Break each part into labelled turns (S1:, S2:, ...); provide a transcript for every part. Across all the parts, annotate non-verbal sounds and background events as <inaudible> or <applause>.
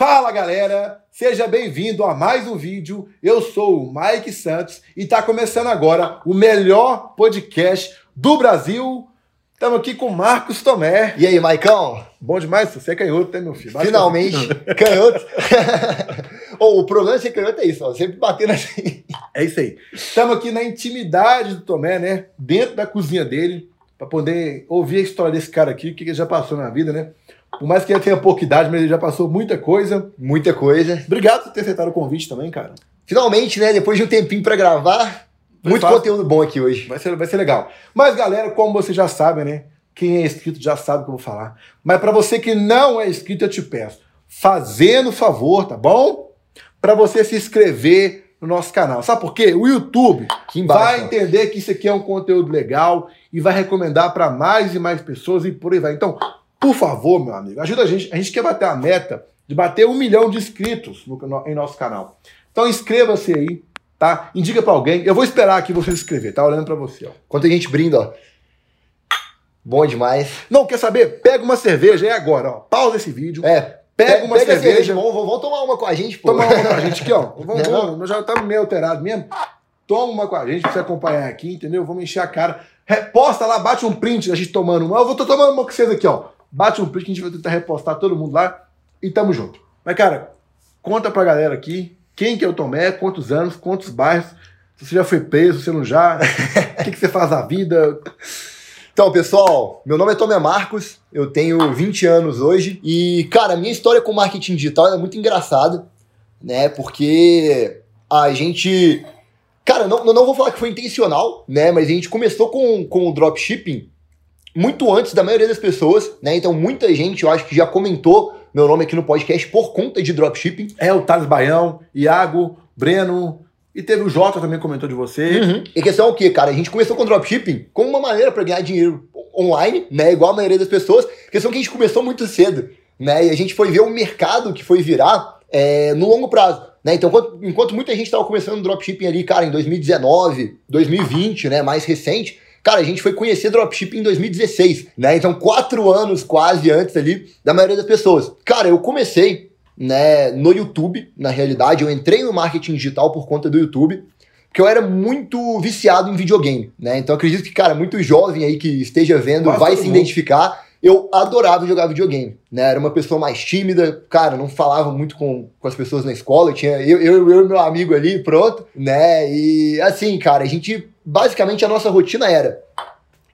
S1: Fala galera, seja bem-vindo a mais um vídeo. Eu sou o Mike Santos e está começando agora o melhor podcast do Brasil. Estamos aqui com o Marcos Tomé.
S2: E aí, Maicão?
S1: Bom demais, você é canhoto, né, meu filho?
S2: Finalmente, canhoto. <laughs> oh, o problema de ser canhoto é isso, ó, sempre batendo assim.
S1: É isso aí. Estamos aqui na intimidade do Tomé, né? Dentro da cozinha dele, para poder ouvir a história desse cara aqui, o que ele já passou na vida, né? Por mais que ele tenha pouca idade, mas ele já passou muita coisa.
S2: Muita coisa.
S1: Obrigado por ter aceitado o convite também, cara.
S2: Finalmente, né? Depois de um tempinho para gravar,
S1: Foi
S2: muito
S1: fácil.
S2: conteúdo bom aqui hoje.
S1: Vai ser, vai ser legal. Mas, galera, como vocês já sabem, né? Quem é inscrito já sabe o que eu vou falar. Mas para você que não é inscrito, eu te peço, fazendo favor, tá bom? Para você se inscrever no nosso canal. Sabe por quê? O YouTube
S2: embaixo.
S1: vai entender que isso aqui é um conteúdo legal e vai recomendar para mais e mais pessoas e por aí vai. Então, por favor, meu amigo, ajuda a gente. A gente quer bater a meta de bater um milhão de inscritos no, no- em nosso canal. Então inscreva-se aí, tá? Indica para alguém. Eu vou esperar aqui você se inscrever, tá? Olhando para você, ó.
S2: Enquanto a gente brinda, ó. Bom demais.
S1: Não quer saber? Pega uma cerveja é agora, ó. Pausa esse vídeo.
S2: É,
S1: Pega uma
S2: a
S1: cerveja.
S2: Vamos, vamos- vamos tomar uma com a gente, pô.
S1: Toma uma com a gente aqui, ó. <laughs> Vamos,
S2: Não.
S1: vamos, nós já estamos meio alterados mesmo. Toma uma com a gente pra você acompanhar aqui, entendeu? Vamos encher a cara. Reposta lá, bate um print da gente tomando uma. Eu vou tô tomando uma com vocês aqui, ó. Bate um print que a gente vai tentar repostar todo mundo lá e tamo junto. Mas, cara, conta pra galera aqui quem que é o Tomé, quantos anos, quantos bairros, se você já foi preso, se você não já, <laughs> o que, que você faz na vida.
S2: Então, pessoal, meu nome é Tomé Marcos, eu tenho 20 anos hoje e, cara, a minha história com marketing digital é muito engraçada, né? Porque a gente. Cara, não, não vou falar que foi intencional, né? Mas a gente começou com, com o dropshipping muito antes da maioria das pessoas, né? Então, muita gente, eu acho que já comentou meu nome aqui no podcast por conta de dropshipping.
S1: É o Thales Baião, Iago, Breno, e teve o Jota também comentou de você.
S2: E a questão é o quê, cara? A gente começou com dropshipping como uma maneira para ganhar dinheiro online, né? Igual a maioria das pessoas. A questão é que a gente começou muito cedo, né? E a gente foi ver o mercado que foi virar é, no longo prazo. Né? Então, enquanto, enquanto muita gente estava começando dropshipping ali, cara, em 2019, 2020, né? Mais recente, cara, a gente foi conhecer dropshipping em 2016, né? Então, quatro anos quase antes ali da maioria das pessoas. Cara, eu comecei, né, no YouTube, na realidade, eu entrei no marketing digital por conta do YouTube, porque eu era muito viciado em videogame, né? Então, acredito que, cara, muito jovem aí que esteja vendo
S1: Quase
S2: vai se
S1: mundo.
S2: identificar. Eu adorava jogar videogame, né? Era uma pessoa mais tímida, cara, não falava muito com, com as pessoas na escola, tinha eu, eu, eu e meu amigo ali, pronto, né? E assim, cara, a gente, basicamente, a nossa rotina era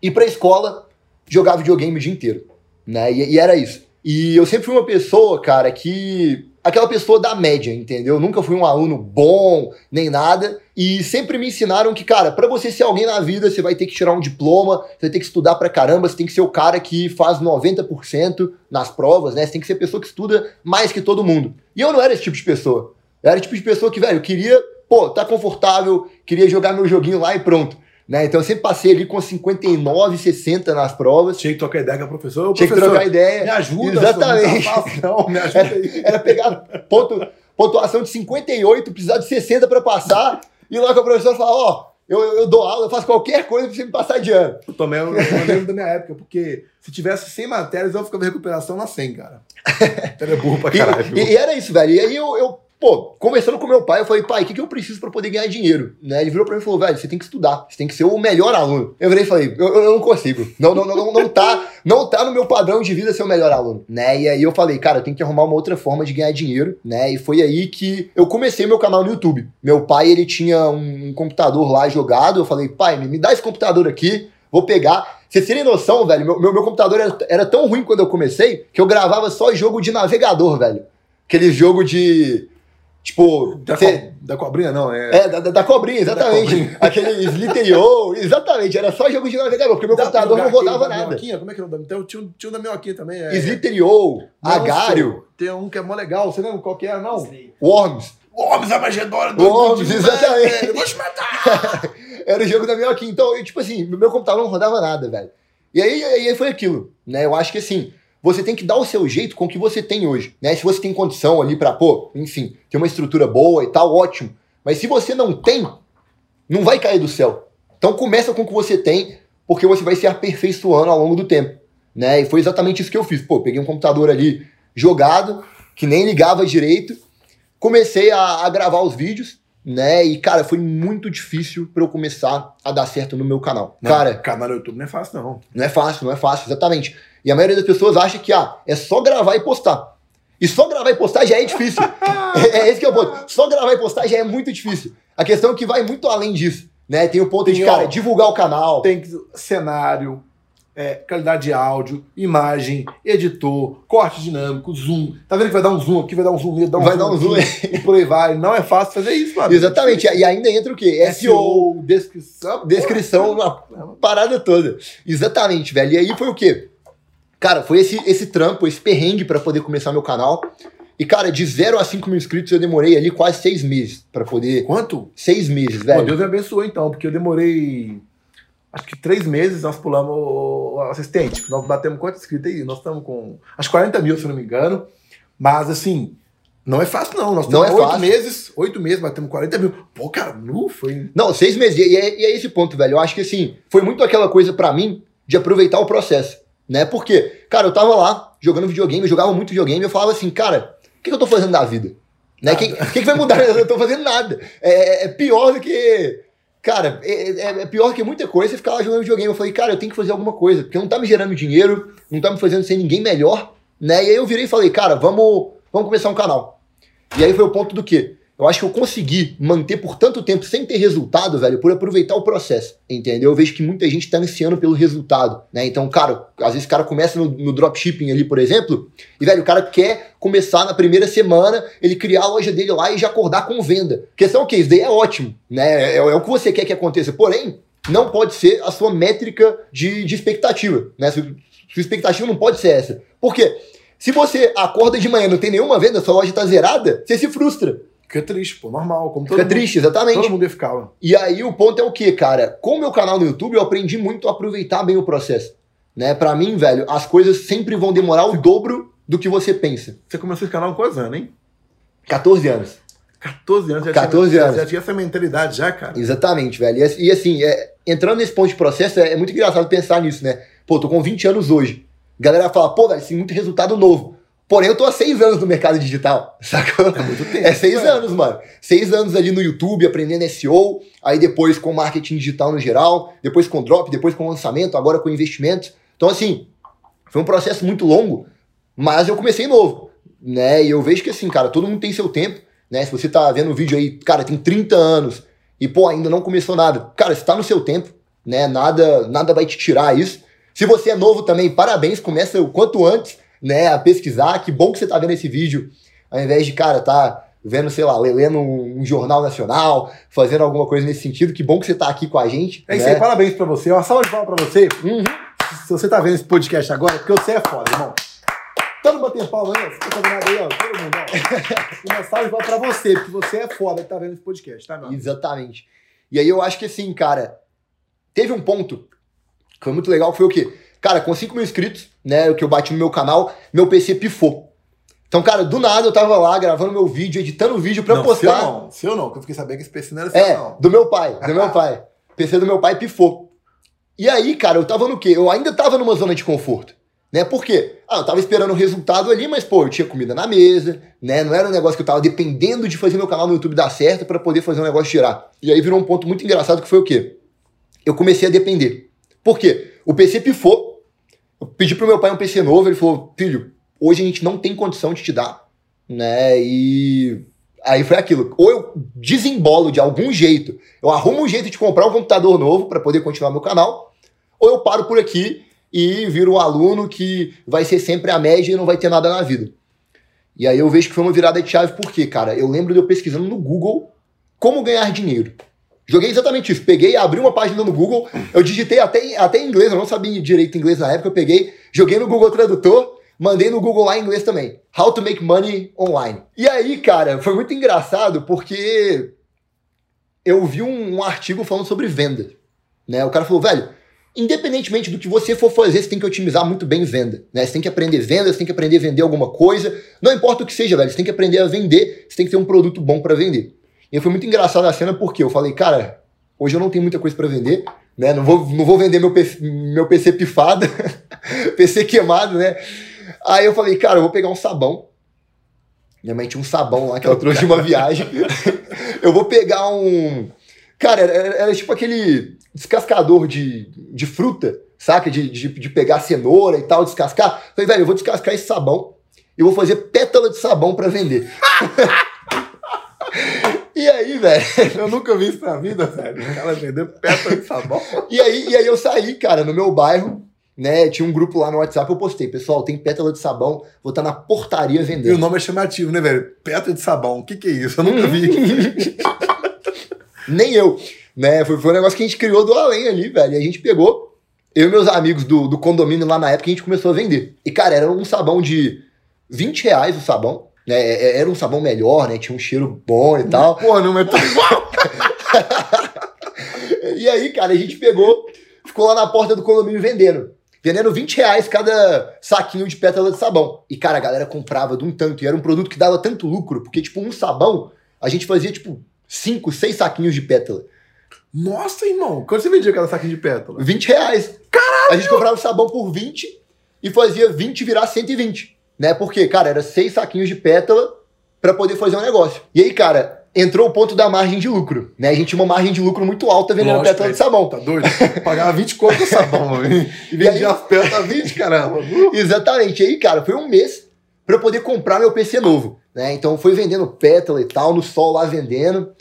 S2: ir pra escola, jogar videogame o dia inteiro, né? E, e era isso. E eu sempre fui uma pessoa, cara, que. Aquela pessoa da média, entendeu? Nunca fui um aluno bom, nem nada. E sempre me ensinaram que, cara, pra você ser alguém na vida, você vai ter que tirar um diploma, você vai ter que estudar pra caramba, você tem que ser o cara que faz 90% nas provas, né? Você tem que ser a pessoa que estuda mais que todo mundo. E eu não era esse tipo de pessoa. Eu era o tipo de pessoa que, velho, eu queria, pô, tá confortável, queria jogar meu joguinho lá e pronto. Né? Então eu sempre passei ali com 59, 60 nas provas.
S1: Tinha que trocar ideia com a professora.
S2: Tinha que trocar ideia.
S1: Me ajuda,
S2: Exatamente.
S1: senhor, não tá não, me ajuda aí.
S2: Era pegar ponto, pontuação de 58, precisar de 60 para passar, e lá com a professora falar, ó, eu, eu, eu dou aula, eu faço qualquer coisa pra você me passar de ano.
S1: Eu tomei eu, eu lembro da minha época, porque se tivesse 100 matérias, eu ficava em recuperação na 100, cara. <laughs> Era burro pra caralho.
S2: E, e- e era isso, velho. E aí eu, eu, pô, conversando com meu pai, eu falei, pai, o que, que eu preciso pra poder ganhar dinheiro? Né? Ele virou pra mim e falou, velho, você tem que estudar, você tem que ser o melhor aluno. Eu virei e falei, eu, eu não consigo. Não, não, não, não, não tá, não tá no meu padrão de vida ser o melhor aluno. Né? E aí eu falei, cara, eu tenho que arrumar uma outra forma de ganhar dinheiro, né? E foi aí que eu comecei meu canal no YouTube. Meu pai, ele tinha um, um computador lá jogado, eu falei, pai, me, me dá esse computador aqui, vou pegar. Vocês terem noção, velho, meu, meu, meu computador era, era tão ruim quando eu comecei que eu gravava só jogo de navegador, velho. Aquele jogo de. Tipo.
S1: Da,
S2: cê-
S1: co- da cobrinha, não, é.
S2: é, da, da- da cobrinha, exatamente.
S1: cobrinha. <laughs>
S2: Aquele Slither.io, exatamente. Era só jogo de navegador, porque meu
S1: Dá
S2: computador não rodava
S1: da
S2: nada.
S1: minhoquinha? Como é que é o nome? Tem o tio, tio da minhoquinha também. É...
S2: Slither.io,
S1: Não,
S2: Agário.
S1: Tem um que é mó legal, você lembra qual que é? Não.
S2: Worms.
S1: Homens a magedora do
S2: Worms, exatamente.
S1: velho, Vou te matar! <laughs>
S2: Era o jogo da minhoquinha. Então, eu, tipo assim, meu computador não rodava nada, velho. E aí, aí foi aquilo, né? Eu acho que assim, você tem que dar o seu jeito com o que você tem hoje, né? Se você tem condição ali pra, pô, enfim, ter uma estrutura boa e tal, ótimo. Mas se você não tem, não vai cair do céu. Então começa com o que você tem, porque você vai se aperfeiçoando ao longo do tempo, né? E foi exatamente isso que eu fiz. Pô, peguei um computador ali jogado, que nem ligava direito. Comecei a, a gravar os vídeos, né? E, cara, foi muito difícil para eu começar a dar certo no meu canal.
S1: Não,
S2: cara,
S1: canal no YouTube não é fácil, não.
S2: não é fácil, não é fácil, exatamente. E a maioria das pessoas acha que, ah, é só gravar e postar. E só gravar e postar já é difícil. <laughs> é, é esse que é o ponto. Só gravar e postar já é muito difícil. A questão é que vai muito além disso, né? Tem o ponto de,
S1: Tem,
S2: cara,
S1: ó,
S2: divulgar o canal.
S1: Tem que cenário, é, qualidade de áudio, imagem, editor, corte dinâmico, zoom. Tá vendo que vai dar um zoom aqui, vai dar um zoom ali, dá um
S2: Vai dar um zoom
S1: aqui, e por aí vai. Não é fácil fazer isso, mano.
S2: Exatamente. E ainda entra o quê? SEO,
S1: SEO, descrição.
S2: descrição, uma parada toda. Exatamente, velho. E aí foi o quê? Cara, foi esse, esse trampo, esse perrengue pra poder começar meu canal. E, cara, de 0 a 5 mil inscritos eu demorei ali quase seis meses pra poder.
S1: Quanto?
S2: Seis meses,
S1: Pô,
S2: velho.
S1: Deus me abençoou então, porque eu demorei. Acho que três meses nós pulamos o assistente. Nós batemos quanto inscrito aí? Nós estamos com. Acho que 40 mil, se eu não me engano. Mas assim, não é fácil, não. Nós
S2: Não
S1: temos
S2: é
S1: oito meses, oito meses, batemos 40 mil. Pô, cara, nu, foi.
S2: Não, seis meses. E é, e é esse ponto, velho. Eu acho que assim, foi muito aquela coisa pra mim de aproveitar o processo. Né? Porque, cara, eu tava lá jogando videogame, eu jogava muito videogame, eu falava assim, cara, o que, que eu tô fazendo da vida? Né? O que, que, vai mudar? <laughs> Eu não tô fazendo nada. É, é pior do que. Cara, é, é- é pior que muita coisa você ficar lá jogando videogame. Eu falei, cara, eu tenho que fazer alguma coisa, porque não tá me gerando dinheiro, não tá me fazendo ser ninguém melhor, né? E aí eu virei e falei, cara, vamos, vamos começar um canal. E aí foi o ponto do quê? Eu acho que eu consegui manter por tanto tempo sem ter resultado, velho, por aproveitar o processo, entendeu? Eu vejo que muita gente tá ansiando pelo resultado, né? Então, cara, às vezes o cara começa no, no dropshipping ali, por exemplo, e, velho, o cara quer começar na primeira semana, ele criar a loja dele lá e já acordar com venda. Questão o quê? Isso daí é ótimo, né? É, é o que você quer que aconteça. Porém, não pode ser a sua métrica de, de expectativa, né? Sua, sua expectativa não pode ser essa. Por quê? Se você acorda de manhã não tem nenhuma venda, sua loja tá zerada, você se frustra.
S1: Fica triste, pô, normal. Como todo
S2: Fica
S1: mundo,
S2: triste, exatamente.
S1: Todo mundo ia ficar. ó.
S2: E aí o ponto é o que, cara? Com o meu canal no YouTube, eu aprendi muito a aproveitar bem o processo. Né? Para mim, velho, as coisas sempre vão demorar o dobro do que você pensa.
S1: Você começou esse canal com quantos anos, hein?
S2: 14 anos.
S1: 14 anos. Já
S2: 14
S1: tinha,
S2: anos.
S1: Já tinha essa mentalidade já, cara.
S2: Exatamente, velho. E, e assim, é, entrando nesse ponto de processo, é, é muito engraçado pensar nisso, né? Pô, tô com 20 anos hoje. Galera fala, pô, velho, tem muito resultado novo. Porém, eu tô há seis anos no mercado digital, <laughs> sacou?
S1: É muito tempo.
S2: É seis
S1: velho.
S2: anos, mano. Seis anos ali no YouTube, aprendendo SEO, aí depois com marketing digital no geral, depois com drop, depois com lançamento, agora com investimentos. Então, assim, foi um processo muito longo, mas eu comecei novo, né? E eu vejo que, assim, cara, todo mundo tem seu tempo, né? Se você tá vendo o vídeo aí, cara, tem 30 anos e, pô, ainda não começou nada. Cara, você tá no seu tempo, né? Nada, nada vai te tirar isso. Se você é novo também, parabéns, começa o quanto antes, né, a pesquisar. Que bom que você tá vendo esse vídeo, ao invés de, cara, tá vendo, sei lá, lendo um, um jornal nacional, fazendo alguma coisa nesse sentido. Que bom que você tá aqui com a gente.
S1: É isso
S2: né?
S1: aí, parabéns pra você. Uma salva de palmas pra você.
S2: Uhum.
S1: Se você tá vendo esse podcast agora, é porque você é foda, irmão. Todo mundo batendo palma aí, ó. Você tá fazendo nada aí, ó. Todo mundo, ó. <laughs> Uma salva de palmas pra você, porque você é foda que tá vendo esse podcast, tá, meu?
S2: Exatamente. E aí eu acho que assim, cara, teve um ponto que foi muito legal, que foi o quê? Cara, com 5 mil inscritos, né, o que eu bati no meu canal, meu PC pifou. Então, cara, do nada eu tava lá gravando meu vídeo, editando o vídeo pra
S1: não,
S2: postar.
S1: Seu não, seu não, que eu fiquei sabendo que esse PC não era seu,
S2: É,
S1: não.
S2: do meu pai, do meu <laughs> pai. PC do meu pai pifou. E aí, cara, eu tava no quê? Eu ainda tava numa zona de conforto. Né? Por quê? Ah, eu tava esperando o resultado ali, mas, pô, eu tinha comida na mesa, né? Não era um negócio que eu tava dependendo de fazer meu canal no YouTube dar certo pra poder fazer o negócio girar. E aí virou um ponto muito engraçado que foi o quê? Eu comecei a depender. Por quê? O PC pifou. Eu pedi pro meu pai um PC novo, ele falou: "Filho, hoje a gente não tem condição de te dar", né? E aí foi aquilo. Ou eu desembolo de algum jeito, eu arrumo um jeito de comprar um computador novo pra poder continuar meu canal, ou eu paro por aqui e viro um aluno que vai ser sempre a média e não vai ter nada na vida. E aí eu vejo que foi uma virada de chave, porque, cara, eu lembro de eu pesquisando no Google como ganhar dinheiro. Joguei exatamente isso. Peguei, abri uma página no Google, eu digitei até, até em inglês, eu não sabia direito inglês na época, eu peguei, joguei no Google Tradutor, mandei no Google lá em inglês também. How to make money online. E aí, cara, foi muito engraçado porque eu vi um, um artigo falando sobre venda. Né? O cara falou, velho, independentemente do que você for fazer, você tem que otimizar muito bem venda. Né? Você tem que aprender venda, você tem que aprender a vender alguma coisa. Não importa o que seja, velho, você tem que aprender a vender, você tem que ter um produto bom para vender. E foi muito engraçado a cena porque eu falei, cara, hoje eu não tenho muita coisa para vender, né? Não vou, não vou vender meu PC, meu PC pifado, <laughs> PC queimado, né? Aí eu falei, cara, eu vou pegar um sabão Minha mãe tinha um sabão lá que ela trouxe de uma viagem. <laughs> eu vou pegar um. Cara, era, era tipo aquele descascador de, de fruta, saca? De, de, de pegar cenoura e tal, descascar. Falei, velho, eu vou descascar esse sabão e vou fazer pétala de sabão para vender. <laughs> E aí, velho. <laughs>
S1: Eu nunca vi isso na vida, velho. O cara vendeu pétala de sabão.
S2: E aí, e aí eu saí, cara, no meu bairro, né? Tinha um grupo lá no WhatsApp, eu postei, pessoal, tem pétala de sabão, vou estar na portaria
S1: E o
S2: vendendo.
S1: nome é chamativo, né, velho? Pétala de sabão. O que, que é isso? Eu nunca vi. <laughs>
S2: Nem eu. Né? Foi, foi um negócio que a gente criou do além ali, velho. E a gente pegou, eu e meus amigos do, do condomínio lá na época, a gente começou a vender. E, cara, era um sabão de 20 reais o sabão. Né? É- Era um sabão melhor, né? Tinha um cheiro bom e tal. <laughs>
S1: Pô, não é tão <laughs>
S2: E aí, cara, a gente pegou, ficou lá na porta do condomínio vendendo. Vendendo 20 reais cada saquinho de pétala de sabão. E, cara, a galera comprava de um tanto. E era um produto que dava tanto lucro, porque, tipo, um sabão, a gente fazia, tipo, 5, 6 saquinhos de pétala.
S1: Nossa, irmão. Quando você vendia cada saquinho de pétala?
S2: 20 reais. Caralho! A gente comprava o sabão por 20 e fazia 20 virar 120. Né? Porque, cara, era 6 saquinhos de pétala pra poder fazer um negócio. E aí, cara, entrou o ponto da margem de lucro. Né? A gente tinha uma margem de lucro muito alta vendendo
S1: Lógico,
S2: pétala de sabão.
S1: Tá doido? Pagava 20 conto de sabão. <laughs> E vendia as pétalas a 20, caramba.
S2: Exatamente. E aí, cara, foi um mês pra eu poder comprar meu PC novo, né? Então foi vendendo pétala e tal, no sol lá vendendo.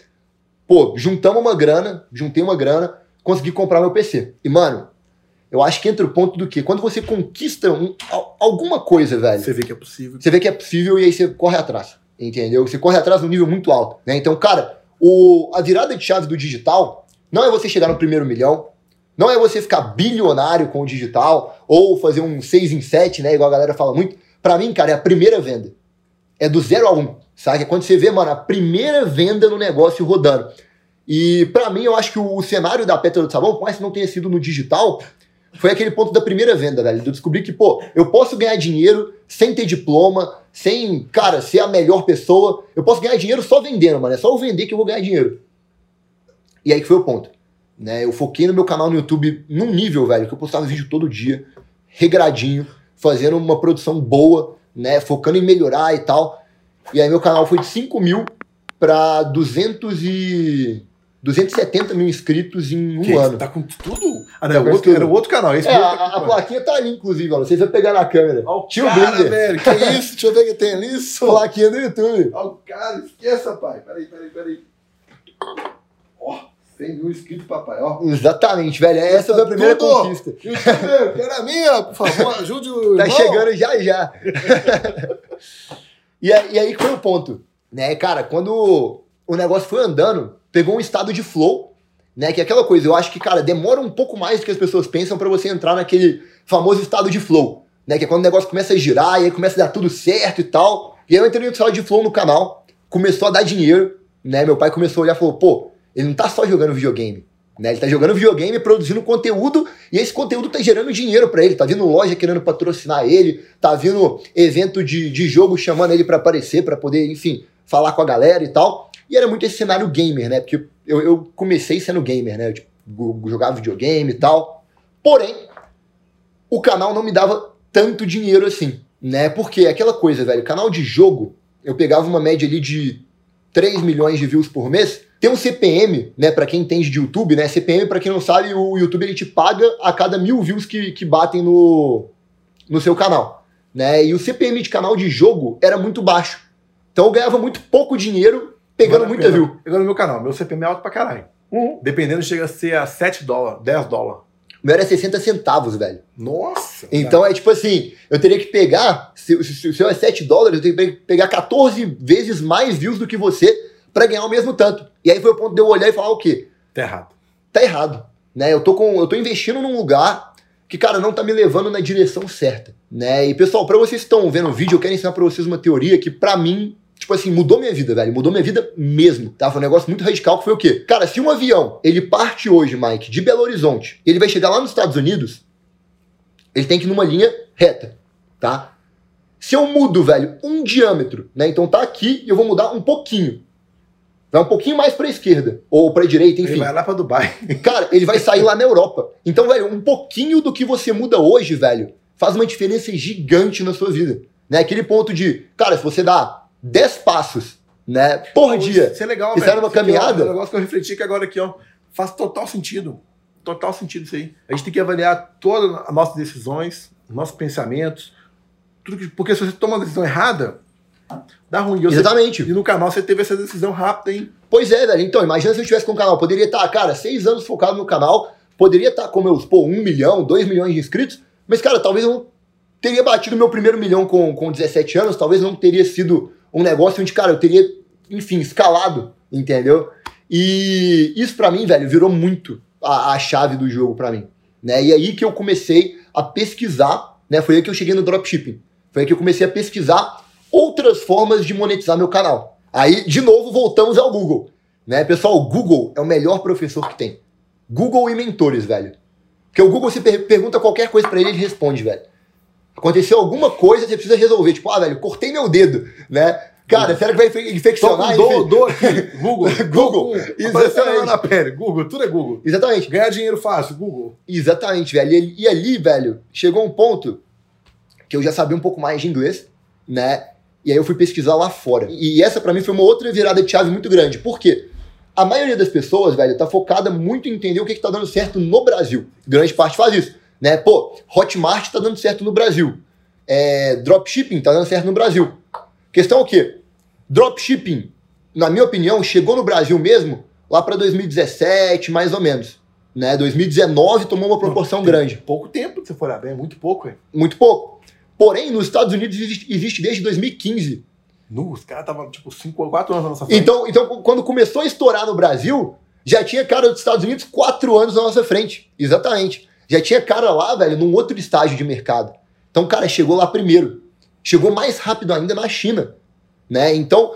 S2: Pô, juntamos uma grana, juntei uma grana, consegui comprar meu PC. E, mano, eu acho que entra o ponto do que quando você conquista um- al- alguma coisa, velho,
S1: Você vê que é possível.
S2: você vê que é possível e aí você corre atrás, entendeu? Você corre atrás num nível muito alto, né? Então, cara, o, a virada de chave do digital não é você chegar no primeiro milhão, não é você ficar bilionário com o digital ou fazer um 6 em 7, né? Igual a galera fala muito. Pra mim, cara, é a primeira venda. É do zero a um, sabe? É quando você vê, mano, a primeira venda no negócio rodando. E pra mim, eu acho que o, cenário da pétala de sabão, por mais que não tenha sido no digital, foi aquele ponto da primeira venda, velho. Eu descobrir que, pô, eu posso ganhar dinheiro sem ter diploma, sem, cara, ser a melhor pessoa. Eu posso ganhar dinheiro só vendendo, mano. É só eu vender que eu vou ganhar dinheiro. E aí que foi o ponto. Né? Eu foquei no meu canal no YouTube num nível, velho, que eu postava vídeo todo dia, regradinho, fazendo uma produção boa, né? Focando em melhorar e tal. E aí meu canal foi de 5 mil pra 200 e... 270 mil inscritos em um
S1: Que,
S2: ano.
S1: Tá com tudo? Ah, não, era,
S2: com
S1: outro, era outro canal. Esse
S2: É,
S1: outro
S2: a, a plaquinha tá ali, inclusive, ó. Não sei se vai pegar na câmera.
S1: Ó,
S2: Tio
S1: cara,
S2: Blinder.
S1: velho. Que isso? <laughs> Deixa eu ver o que tem ali. Isso.
S2: Plaquinha do YouTube.
S1: Ó, o cara, esqueça, pai. Peraí, peraí, peraí. Ó, 100 mil inscritos, papai. Ó.
S2: Exatamente, velho. Essa foi a primeira
S1: Tudo.
S2: conquista.
S1: YouTube, quero a minha, por favor, ajude o
S2: Tá
S1: irmão.
S2: chegando já já. <laughs> e, aí, e aí que foi o ponto. Né, cara, quando o negócio foi andando, pegou um estado de flow, né? Que é aquela coisa, eu acho que, cara, demora um pouco mais do que as pessoas pensam pra você entrar naquele famoso estado de flow. Né, que é quando o negócio começa a girar e aí começa a dar tudo certo e tal. E aí eu entrei no estado de flow no canal, começou a dar dinheiro, né? Meu pai começou a olhar e falou, pô, ele não tá só jogando videogame. Né? Ele tá jogando videogame, produzindo conteúdo, e esse conteúdo tá gerando dinheiro pra ele. Tá vindo loja querendo patrocinar ele, tá vindo evento de, de jogo chamando ele pra aparecer, pra poder, enfim, falar com a galera e tal. E era muito esse cenário gamer, né? Porque eu, eu comecei sendo gamer, né? Eu, tipo, jogava videogame e tal. Porém, o canal não me dava tanto dinheiro assim, né? Porque aquela coisa, velho, canal de jogo, eu pegava uma média ali de 3 milhões de views por mês. Tem um CPM, né, Pra quem entende de YouTube, né? CPM, pra quem não sabe, o YouTube ele te paga a cada mil views que, que batem no, no seu canal, né? E o CPM de canal de jogo era muito baixo. Então eu ganhava muito pouco dinheiro pegando muita view.
S1: Igual no meu canal, meu CPM é alto pra caralho. Dependendo, chega a ser a 7 dólares, 10 dólares.
S2: O meu era 60 centavos, velho.
S1: Nossa!
S2: Então é tipo assim, eu teria que pegar, se, se, se o seu é 7 dólares, eu tenho que pegar 14 vezes mais views do que você pra ganhar o mesmo tanto. E aí foi o ponto de eu olhar e falar o quê?
S1: Tá errado.
S2: Tá errado. Né? Eu, tô com, eu tô investindo num lugar que, cara, não tá me levando na direção certa. Né? E, pessoal, pra vocês que estão vendo o vídeo, eu quero ensinar pra vocês uma teoria que, pra mim, tipo assim, mudou minha vida, velho. Mudou minha vida mesmo. Tá? Foi um negócio muito radical que foi o quê? Cara, se um avião, ele parte hoje, Mike, de Belo Horizonte, ele vai chegar lá nos Estados Unidos, ele tem que ir numa linha reta, tá? Se eu mudo, velho, um diâmetro, né? Então tá aqui e eu vou mudar um pouquinho. Vai um pouquinho mais pra esquerda, ou pra direita,
S1: Ele
S2: enfim.
S1: vai lá pra Dubai.
S2: Cara, ele vai sair lá na Europa. Então, velho, um pouquinho do que você muda hoje, velho, faz uma diferença gigante na sua vida. Né? Aquele ponto de, cara, se você dá 10 passos, né? Por
S1: Pô,
S2: dia.
S1: Isso é legal,
S2: Isso
S1: velho.
S2: era uma caminhada?
S1: É um negócio que eu refleti que agora aqui, ó. Faz total sentido. Total sentido isso aí. A gente tem que avaliar todas as nossas decisões, nossos pensamentos. Tudo que, porque se você toma uma decisão errada, dá ruim. E você-
S2: Exatamente.
S1: E no canal você teve essa decisão rápida, hein?
S2: Pois é, velho. Então, imagina se eu estivesse com um canal. Poderia estar, cara, seis anos focado no canal. Poderia estar com meus, pô, um milhão, dois milhões de inscritos. Mas, cara, talvez eu não teria batido meu primeiro milhão com, com 17 anos. Talvez não teria sido um negócio onde, cara, eu teria, enfim, escalado, entendeu? E isso pra mim, velho, virou muito a, a chave do jogo pra mim. Né? E aí que eu comecei a pesquisar, né? Foi aí que eu cheguei no dropshipping. Foi aí que eu comecei a pesquisar outras formas de monetizar meu canal. Aí, de novo, voltamos ao Google. Né? Pessoal, o Google é o melhor professor que tem. Google e mentores, velho. Porque o Google, você per- pergunta qualquer coisa pra ele, ele responde, velho. Aconteceu alguma coisa, você precisa resolver. Tipo, ah, velho, cortei meu dedo, né? Cara, será que vai infe-
S1: Tô
S2: infeccionar?
S1: com dor,
S2: Infe-
S1: dor aqui. Google. <laughs>
S2: Google, exatamente.
S1: Na pele. Google, tudo é Google.
S2: Exatamente.
S1: Ganhar dinheiro fácil, Google.
S2: Exatamente, velho. E, ali, velho, chegou um ponto que eu já sabia um pouco mais de inglês, né? E aí eu fui pesquisar lá fora. E essa pra mim foi uma outra virada de chave muito grande. Por quê? A maioria das pessoas, velho, tá focada muito em entender o que, que tá dando certo no Brasil. Grande parte faz isso, né? Pô, Hotmart tá dando certo no Brasil. É, dropshipping tá dando certo no Brasil. Questão é o quê? Dropshipping, na minha opinião, chegou no Brasil mesmo lá pra 2017, mais ou menos. Né? 2019 tomou uma proporção grande.
S1: Pouco tempo, se for bem, é muito pouco, hein?
S2: Muito pouco. Porém, nos Estados Unidos existe, existe desde 2015.
S1: Nu, os caras estavam, tipo, 5 4 anos na nossa frente.
S2: Então, então, quando começou a estourar no Brasil, já tinha cara dos Estados Unidos quatro anos na nossa frente. Exatamente. Já tinha cara lá, velho, num outro estágio de mercado. Então, cara, chegou lá primeiro. Chegou mais rápido ainda na China. Né? Então, o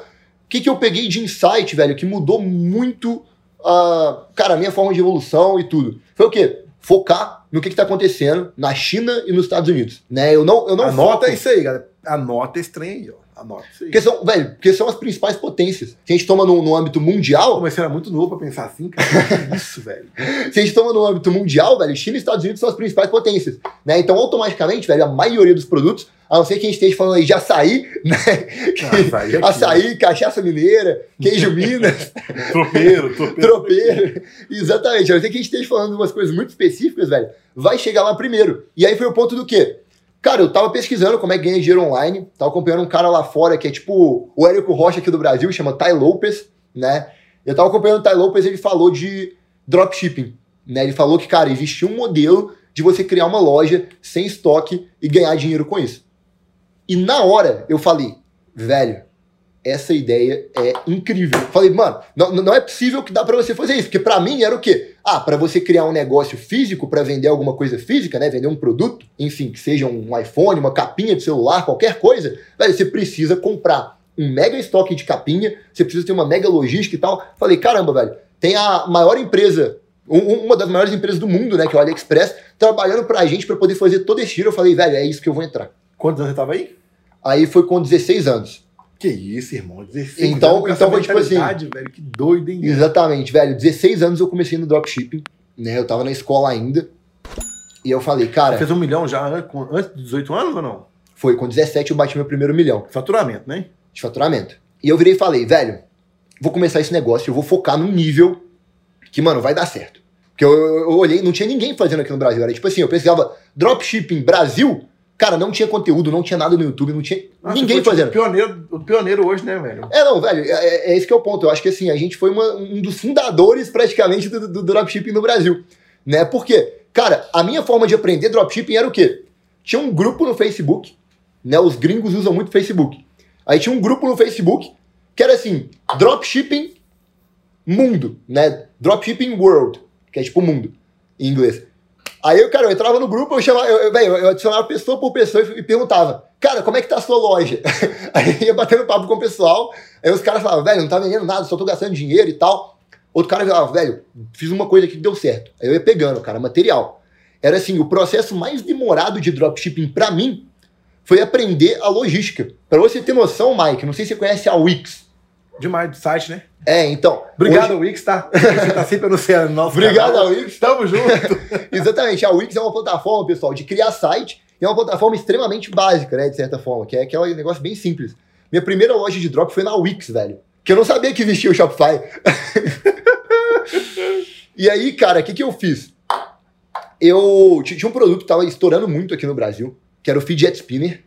S2: que, que eu peguei de insight, velho, que mudou muito, ah, cara, a minha forma de evolução e tudo? Foi o quê? Focar no que, que tá acontecendo na China e nos Estados Unidos. Né? Eu não, eu não
S1: Anota
S2: foco-
S1: isso aí, galera. Anota esse trem aí, ó. Anota isso aí.
S2: Porque são, velho, porque são as principais potências. Se a gente toma no, no âmbito
S1: Pô,
S2: mundial,
S1: mas você era muito novo pra pensar assim, cara. Que isso, velho. <laughs>
S2: se a gente toma no âmbito mundial, velho, China e Estados Unidos são as principais potências. Né? Então, automaticamente, velho, a maioria dos produtos, a não ser que a gente esteja falando aí de açaí, né?
S1: Ah, vai, aqui,
S2: açaí, cachaça mineira, queijo Minas, <laughs>
S1: Tropeiro, tropeiro.
S2: tropeiro. Exatamente. A não ser que a gente esteja falando de umas coisas muito específicas, velho, vai chegar lá primeiro. E aí foi o ponto do quê? Cara, eu tava pesquisando como é que ganha dinheiro online, tava acompanhando um cara lá fora que é tipo o Érico Rocha aqui do Brasil, chama Ty Lopes, né? Eu tava acompanhando o Ty Lopes, ele falou de dropshipping, né? Ele falou que, cara, existia um modelo de você criar uma loja sem estoque e ganhar dinheiro com isso. E na hora eu falei, velho, essa ideia é incrível. Falei, mano, não, não é possível que dá pra você fazer isso, porque pra mim era o quê? Ah, pra você criar um negócio físico, pra vender alguma coisa física, né, vender um produto, enfim, que seja um iPhone, uma capinha de celular, qualquer coisa, velho, você precisa comprar um mega estoque de capinha, você precisa ter uma mega logística e tal. Falei, caramba, velho, tem a maior empresa, um- um- uma das maiores empresas do mundo, né, que é o AliExpress, trabalhando pra gente pra poder fazer todo esse giro. Eu falei, velho, é isso que eu vou entrar.
S1: Quantos anos você tava aí?
S2: Aí foi com 16 anos.
S1: Que isso, irmão. 16
S2: Então-
S1: anos
S2: então foi tipo assim-
S1: velho. Que doido, hein?
S2: Exatamente, velho. 16 anos eu comecei no dropshipping, né? Eu tava na escola ainda. E eu falei,
S1: Você
S2: cara,
S1: fez um milhão já antes de 18 anos ou não?
S2: foi com 17 eu bati meu primeiro milhão
S1: Faturamento, né?
S2: de faturamento. E eu virei e falei, velho, vou começar esse negócio, eu vou focar num nível que, mano, vai dar certo. Porque eu, eu- eu olhei, não tinha ninguém fazendo aqui no Brasil. Era tipo assim, eu pesquisava dropshipping Brasil, cara, não tinha conteúdo, não tinha nada no YouTube, não tinha
S1: Ah,
S2: ninguém
S1: foi,
S2: fazendo.
S1: tipo, Pioneiro, o pioneiro hoje, né, velho?
S2: É, não, velho, é, é- é esse que é o ponto. Eu acho que assim, a gente foi uma- um dos fundadores praticamente do, do dropshipping no Brasil. Né? Por quê? Cara, a minha forma de aprender dropshipping era o quê? Tinha um grupo no Facebook, né? Os gringos usam muito Facebook. Aí tinha um grupo no Facebook que era assim, dropshipping mundo, né? Dropshipping world, que é tipo mundo, em inglês. Aí, cara, eu entrava no grupo, eu chamava, eu, eu, eu adicionava pessoa por pessoa e, e perguntava, cara, como é que tá a sua loja? <laughs> Aí ia batendo papo com o pessoal, aí os caras falavam, velho, não tá vendendo nada, só tô gastando dinheiro e tal. Outro cara falava, velho, fiz uma coisa aqui que deu certo. Aí eu ia pegando, cara, material. Era assim, o processo mais demorado de dropshipping pra mim foi aprender a logística. Pra você ter noção, Mike, não sei se você conhece a Wix.
S1: Demais do site, né?
S2: É, então.
S1: Obrigado,
S2: hoje-
S1: Wix, tá? <laughs> Você tá sempre anunciando nosso
S2: Obrigado,
S1: canal.
S2: Wix.
S1: Tamo junto. <laughs>
S2: Exatamente, a Wix é uma plataforma, pessoal, de criar site, e é uma plataforma extremamente básica, né, de certa forma, que é aquele negócio bem simples. Minha primeira loja de drop foi na Wix, velho. Que eu não sabia que existia o Shopify. <laughs> e aí, cara, o que, que eu fiz? Eu tinha um produto que tava estourando muito aqui no Brasil, que era o Fidget Spinner.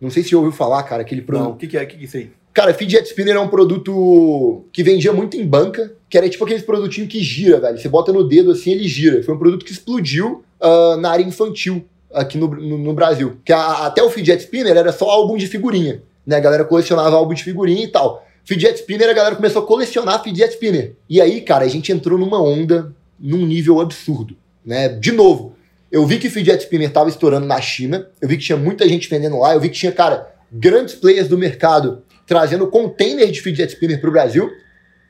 S2: Não sei se você ouviu falar, cara, aquele produto.
S1: Não, o que, que é? O que, que é isso aí?
S2: Cara, Fidget Spinner é um produto que vendia muito em banca, que era tipo aqueles produtinhos que gira, velho. Você bota no dedo assim, ele gira. Foi um produto que explodiu uh, na área infantil aqui no, no, no Brasil. Que a, até o Fidget Spinner era só álbum de figurinha, né? A galera colecionava álbum de figurinha e tal. Fidget Spinner, a galera começou a colecionar Fidget Spinner. E aí, cara, a gente entrou numa onda num nível absurdo, né? De novo, eu vi que Fidget Spinner tava estourando na China, eu vi que tinha muita gente vendendo lá, eu vi que tinha, cara, grandes players do mercado trazendo container de fidget spinner para o Brasil.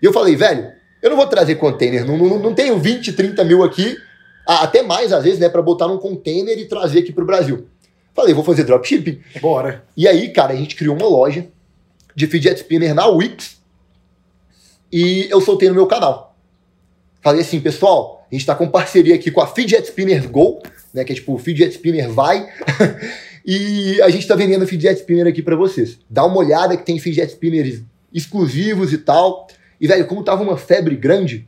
S2: E eu falei, velho, eu não vou trazer container, não, não, não tenho 20, 30 mil aqui, até mais às vezes, né, para botar num container e trazer aqui para o Brasil. Falei, vou fazer dropshipping.
S1: Bora.
S2: E aí, cara, a gente criou uma loja de fidget spinner na Wix e eu soltei no meu canal. Falei assim, pessoal, a gente está com parceria aqui com a Fidget Spinner Go, né, que é tipo o Fidget Spinner vai. <laughs> E a gente está vendendo fidget spinner aqui para vocês. Dá uma olhada que tem fidget spinners exclusivos e tal. E, velho, como tava uma febre grande,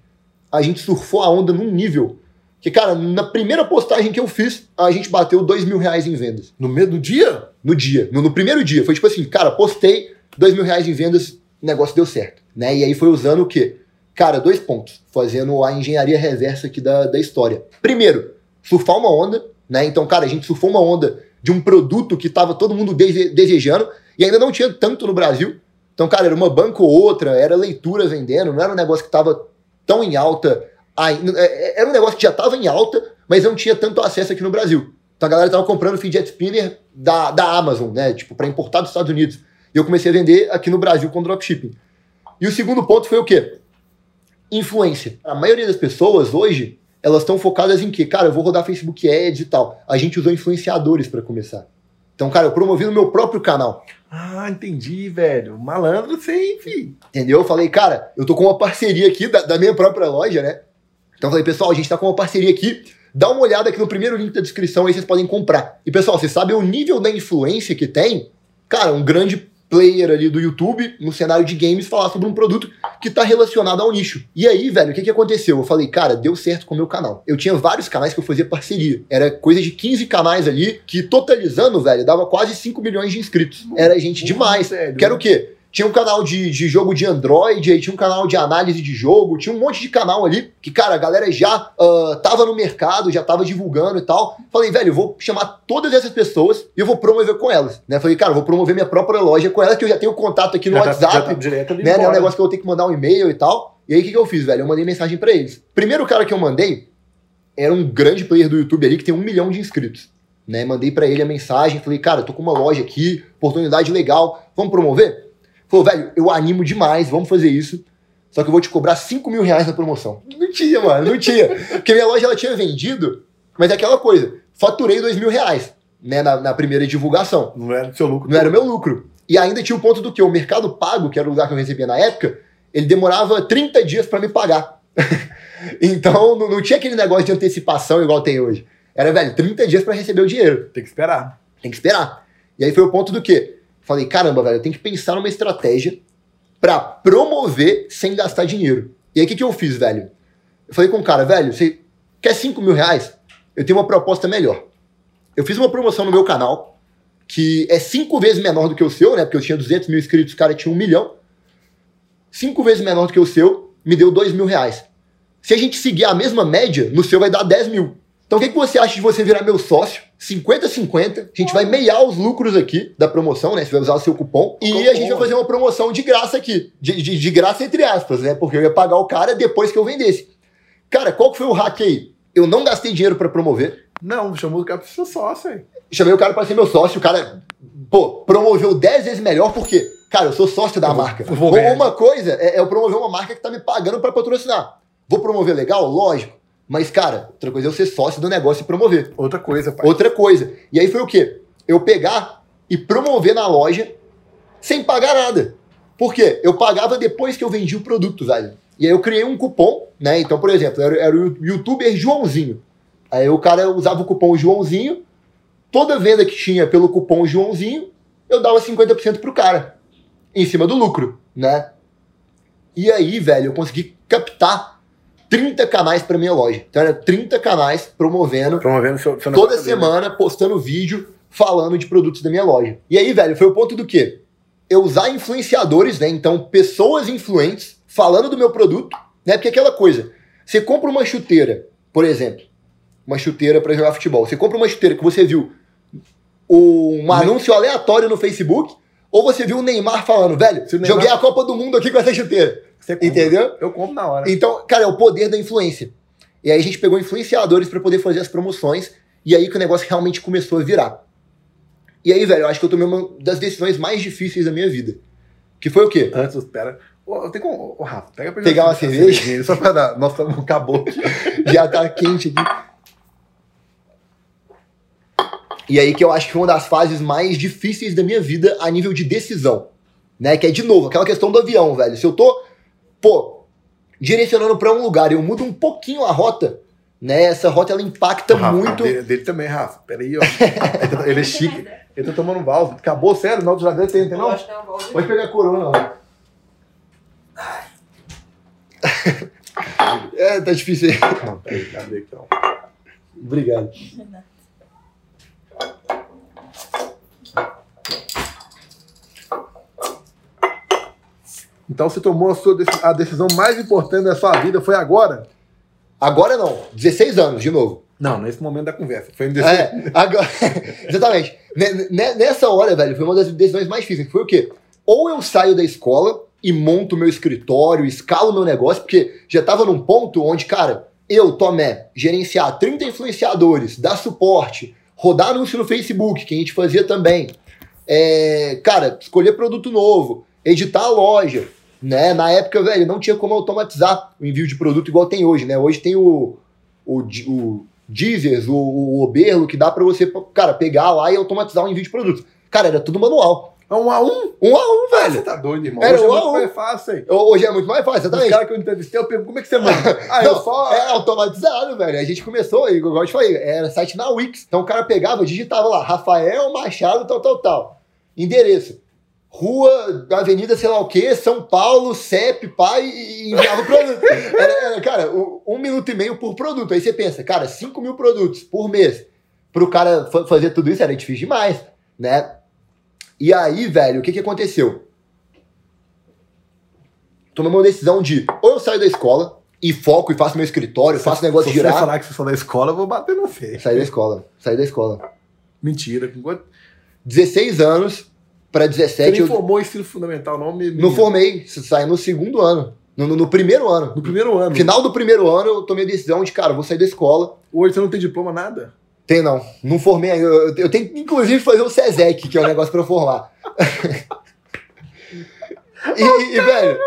S2: a gente surfou a onda num nível que, cara, na primeira postagem que eu fiz, a gente bateu dois mil reais em vendas.
S1: No meio do dia?
S2: No dia. No, no primeiro dia. Foi tipo assim, cara, postei dois mil reais em vendas, o negócio deu certo. Né? E aí foi usando o quê? Cara, dois pontos. Fazendo a engenharia reversa aqui da, da história. Primeiro, surfar uma onda, né? Então, cara, a gente surfou uma onda de um produto que estava todo mundo dese desejando e ainda não tinha tanto no Brasil. Então, cara, era uma banca ou outra, era leitura vendendo, não era um negócio que estava tão em alta. É, é, era um negócio que já estava em alta, mas não tinha tanto acesso aqui no Brasil. Então a galera estava comprando fidget spinner da, da Amazon, né? Tipo, para importar dos Estados Unidos. E eu comecei a vender aqui no Brasil com dropshipping. E o segundo ponto foi o quê? Influência. A maioria das pessoas hoje elas estão focadas em quê? Cara, eu vou rodar Facebook Ads e tal. A gente usou influenciadores para começar. Então, cara, eu promovi no meu próprio canal.
S1: Ah, entendi, velho. Malandro, enfim.
S2: Entendeu? Eu falei, cara, eu tô com uma parceria aqui da, da minha própria loja, né? Então eu falei, pessoal, a gente tá com uma parceria aqui. Dá uma olhada aqui no primeiro link da descrição aí vocês podem comprar. E pessoal, vocês sabem o nível da influência que tem? Cara, um grande player ali do YouTube, no cenário de games, falar sobre um produto que tá relacionado ao nicho. E aí, velho, o que que aconteceu? Eu falei, cara, deu certo com o meu canal. Eu tinha vários canais que eu fazia parceria. Era coisa de 15 canais ali, que totalizando, velho, dava quase 5 milhões de inscritos. Era gente demais. Sério, que era o quê? Tinha um canal de, de jogo de Android, aí tinha um canal de análise de jogo, tinha um monte de canal ali que, cara, a galera já uh, tava no mercado, já tava divulgando e tal. Falei, velho, eu vou chamar todas essas pessoas e eu vou promover com elas. Né? Falei, cara, vou promover minha própria loja com elas, que eu já tenho contato aqui no já WhatsApp. Tá, já tá direto ali né? É um negócio que eu vou ter que mandar um e-mail e tal. E aí o que, que eu fiz, velho? Eu mandei mensagem para eles. Primeiro cara que eu mandei era um grande player do YouTube ali que tem um milhão de inscritos. Né? Mandei para ele a mensagem, falei, cara, tô com uma loja aqui, oportunidade legal, vamos promover? Falou, velho, eu animo demais, vamos fazer isso. Só que eu vou te cobrar 5 mil reais na promoção. Não tinha, mano, não tinha. Porque minha loja ela tinha vendido, mas é aquela coisa, faturei 2 mil reais, né, na, na primeira divulgação.
S1: Não era o seu lucro.
S2: Não era o meu lucro. E ainda tinha o ponto do que? O Mercado Pago, que era o lugar que eu recebia na época, ele demorava 30 dias para me pagar. <laughs> então não, não, tinha aquele negócio de antecipação igual tem hoje. Era, velho, 30 dias para receber o dinheiro.
S1: Tem que esperar.
S2: Tem que esperar. E aí foi o ponto do quê? Falei, caramba, velho, eu tenho que pensar numa estratégia para promover sem gastar dinheiro. E aí o que, que eu fiz, velho? Eu falei com o cara, velho, você quer 5 mil reais? Eu tenho uma proposta melhor. Eu fiz uma promoção no meu canal, que é cinco vezes menor do que o seu, né? Porque eu tinha 200 mil inscritos, o cara tinha um milhão. Cinco vezes menor do que o seu, me deu 2 mil reais. Se a gente seguir a mesma média, no seu vai dar 10 mil. Então o que, que você acha de você virar meu sócio? 50-50, a gente vai meiar os lucros aqui da promoção, né? Você vai usar o seu cupom. E a gente vai fazer uma promoção de graça aqui. De, de, de, graça entre aspas, né? Porque eu ia pagar o cara depois que eu vendesse. Cara, qual que foi o hack aí? Eu não gastei dinheiro para promover.
S1: Não, chamou o cara pra ser sócio aí.
S2: Chamei o cara pra ser meu sócio, o cara, pô, promoveu 10 vezes melhor porque, cara, eu sou sócio da eu marca. Vou, vou uma coisa é, é eu promover uma marca que tá me pagando para patrocinar. Vou promover legal? Lógico. Mas, cara, outra coisa é eu ser sócio do negócio e promover.
S1: Outra coisa, pai.
S2: Outra coisa. E aí foi o quê? Eu pegar e promover na loja sem pagar nada. Por quê? Eu pagava depois que eu vendi o produto, velho. E aí eu criei um cupom, né? Então, por exemplo, era, era o youtuber Joãozinho. Aí o cara usava o cupom Joãozinho. Toda venda que tinha pelo cupom Joãozinho, eu dava 50% pro cara. em cima do lucro, né? E aí, velho, eu consegui captar 30 canais para minha loja. Então era 30 canais promovendo,
S1: Promovendo seu, seu
S2: toda
S1: dele.
S2: semana postando vídeo falando de produtos da minha loja. E aí, velho, foi o ponto do quê? Eu usar influenciadores, né? Então, pessoas influentes falando do meu produto, né? Porque aquela coisa, você compra uma chuteira, por exemplo, uma chuteira para jogar futebol. Você compra uma chuteira que você viu um
S1: Mas-
S2: anúncio aleatório no Facebook, ou você viu o Neymar falando, velho,
S1: Neymar-
S2: joguei a Copa do Mundo aqui com essa chuteira.
S1: Você compra.
S2: Entendeu?
S1: Eu compro na hora.
S2: Então, cara, é o poder da influência. E aí a gente pegou influenciadores para poder fazer as promoções, e aí que o negócio realmente começou a virar. E aí, velho, eu acho que eu tomei uma das decisões mais difíceis da minha vida. Que foi o quê?
S1: Antes. Ô, eu tenho como. Ô, Rafa, pega pra
S2: Pegar uma
S1: a
S2: cerveja?
S1: cervejinha, Só pra dar. Nossa, acabou. <laughs>
S2: Já tá quente aqui. E aí que eu acho que foi uma das fases mais difíceis da minha vida a nível de decisão. Né? Que é, de novo, aquela questão do avião, velho. Se eu tô, pô, direcionando pra um lugar e eu mudo um pouquinho a rota, né? Essa rota ela impacta
S1: Rafa,
S2: muito.
S1: Dele, dele também, Rafa. Peraí, ó. <laughs> Ele é chique. Ele tá tomando um valve. Acabou, sério? Na outra geladeira tem, tem não? Pode pegar a corona, ó. <laughs>
S2: É, tá difícil aí.
S1: Não, peraí, cadê.
S2: Obrigado. <laughs>
S1: Então você tomou a, sua a decisão mais importante da sua vida, foi agora?
S2: Agora não, 16 anos, de novo.
S1: Não, nesse momento da conversa. Foi em
S2: É, agora, <laughs> exatamente. Ne- ne- Nessa hora, velho, foi uma das decisões mais difíceis. Foi o quê? Ou eu saio da escola e monto meu escritório, escalo meu negócio, porque já tava num ponto onde, cara, eu, Tomé, gerenciar 30 influenciadores, dar suporte, rodar anúncio no Facebook, que a gente fazia também. É, cara, escolher produto novo, editar a loja, né? Na época, velho, não tinha como automatizar o envio de produto igual tem hoje, né? Hoje tem o, o, o Deezers, o, o Oberlo, que dá pra você, cara, pegar lá e automatizar o envio de produtos. Cara, era tudo manual.
S1: É um a um?
S2: Um a um,
S1: Você
S2: velho.
S1: tá doido, irmão.
S2: Era
S1: Hoje é
S2: um a
S1: muito
S2: um.
S1: mais fácil aí.
S2: Hoje é muito mais fácil,
S1: Os
S2: exatamente.
S1: caras que eu entrevistei, eu pergunto, como é que você manda? <laughs> Ah, eu
S2: Não,
S1: só...
S2: É automatizado, velho. A gente começou, igual eu te falei, era site na Wix. Então o cara pegava, digitava lá, Rafael Machado, tal, tal, tal. Endereço. Rua, Avenida, sei lá o quê, São Paulo, CEP, pai, e enviava o produto. <laughs> Era, era, cara, um, minuto e meio por produto. Aí você pensa, cara, 5 mil produtos por mês. Pro cara fa- fazer tudo isso era difícil demais, né? E aí, velho, o que que aconteceu? Tomei uma decisão de ou eu saio da escola e foco e faço meu escritório, faço negócio
S1: Se você
S2: girar.
S1: falar que você sou da escola, eu vou bater no feio.
S2: Saí da escola. Saí da escola.
S1: Mentira. Com quanto-
S2: 16 anos
S1: Você
S2: 17
S1: nem
S2: eu
S1: formou ensino fundamental, não? Me...
S2: não formei. Saí no segundo ano. No, no- no primeiro ano.
S1: No primeiro ano.
S2: No final do primeiro ano eu tomei a decisão de, cara, eu vou sair da escola.
S1: Hoje você não tem diploma, nada?
S2: Tem não. Não formei ainda. Eu, eu tenho que, inclusive, fazer o SESEC, que é um negócio pra eu formar. <laughs> e, e- e, velho,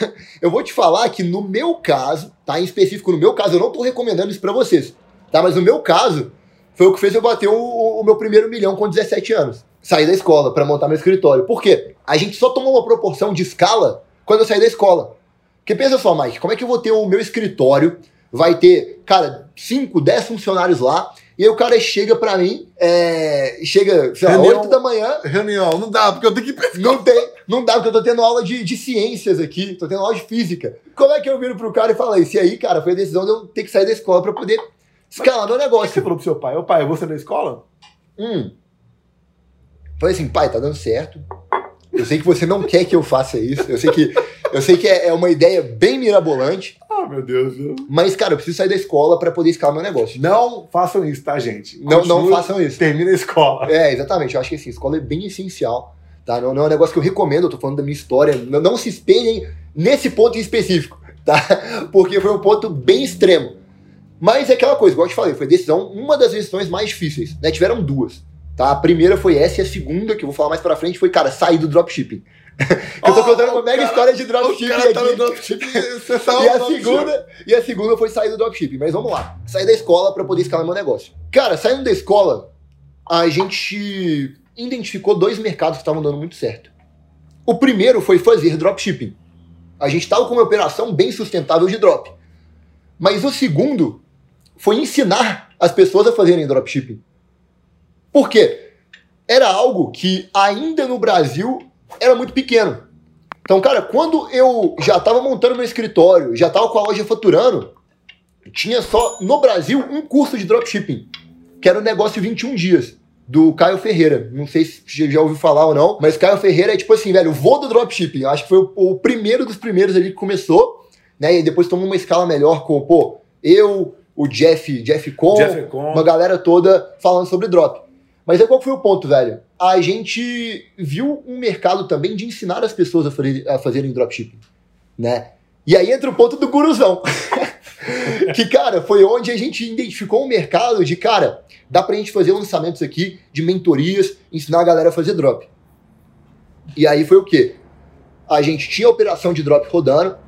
S2: <laughs> eu vou te falar que no meu caso, tá? Em específico, no meu caso, eu não tô recomendando isso pra vocês. Tá? Mas no meu caso, foi o que fez eu bater o, o meu primeiro milhão com 17 anos. Saí da escola pra montar meu escritório. Por quê? A gente só tomou uma proporção de escala quando eu saí da escola. Porque pensa só, Mike, como é que eu vou ter o meu escritório? Vai ter, cara, 5, 10 funcionários lá. E aí o cara chega pra mim, é, chega, sei lá,
S1: Reunião.
S2: 8 da manhã,
S1: Reunião, não dá, porque eu tenho que pesquisar.
S2: não tem, não dá, porque eu tô tendo aula de, de ciências aqui, tô tendo aula de física. Como é que eu viro pro cara e falo isso? E aí, cara, foi a decisão de eu ter que sair da escola pra poder escalar meu
S1: O que você
S2: negócio.
S1: falou pro seu pai? Ô pai, eu vou ser da escola?
S2: Hum. Falei assim, pai, tá dando certo. Eu sei que você não quer que eu faça isso. Eu sei que, eu sei que é, é uma ideia bem mirabolante.
S1: Ah, meu Deus. eu-
S2: Mas, cara, eu preciso sair da escola pra poder escalar meu negócio.
S1: Não façam isso, tá, gente?
S2: Não, não façam isso.
S1: Termina a escola.
S2: É, exatamente. Eu acho que assim, escola é bem essencial. Tá? Não, não é um negócio que eu recomendo, eu tô falando da minha história. Não, não se espelhem nesse ponto em específico, tá? Porque foi um ponto bem extremo. Mas é aquela coisa, igual eu te falei, foi decisão, uma das decisões mais difíceis. Né? Tiveram duas. Tá? A primeira foi essa e a segunda, que eu vou falar mais pra frente, foi, cara, sair do dropshipping. <laughs> eu tô
S1: Oh,
S2: contando uma mega
S1: cara-
S2: história de dropshipping
S1: tá
S2: aqui.
S1: no dropshipping, <laughs> você tá
S2: E a, segunda, e a segunda foi sair do dropshipping. Mas vamos lá. Sair da escola para poder escalar meu negócio. Cara, saindo da escola, a gente identificou dois mercados que estavam dando muito certo. O primeiro foi fazer dropshipping. A gente estava com uma operação bem sustentável de drop. Mas o segundo foi ensinar as pessoas a fazerem dropshipping. Por quê? Era algo que ainda no Brasil era muito pequeno. Então, cara, quando eu já tava montando meu escritório, já tava com a loja faturando, tinha só no Brasil um curso de dropshipping, que era o negócio 21 dias, do Caio Ferreira. Não sei se já ouviu falar ou não, mas Caio Ferreira é tipo assim, velho, o voo do dropshipping. Acho que foi o, o primeiro dos primeiros ali que começou, né? E depois tomou uma escala melhor com, pô, eu, o Jeff, Jeff Com,
S1: Jeff
S2: uma galera toda falando sobre drop. Mas aí qual foi o ponto, velho? A gente viu um mercado também de ensinar as pessoas a, fazer, a fazerem dropshipping, né? E aí entra o ponto do guruzão. <laughs> que, cara, foi onde a gente identificou um mercado de, cara, dá pra gente fazer lançamentos aqui de mentorias, ensinar a galera a fazer drop. E aí foi o quê? A gente tinha a operação de drop rodando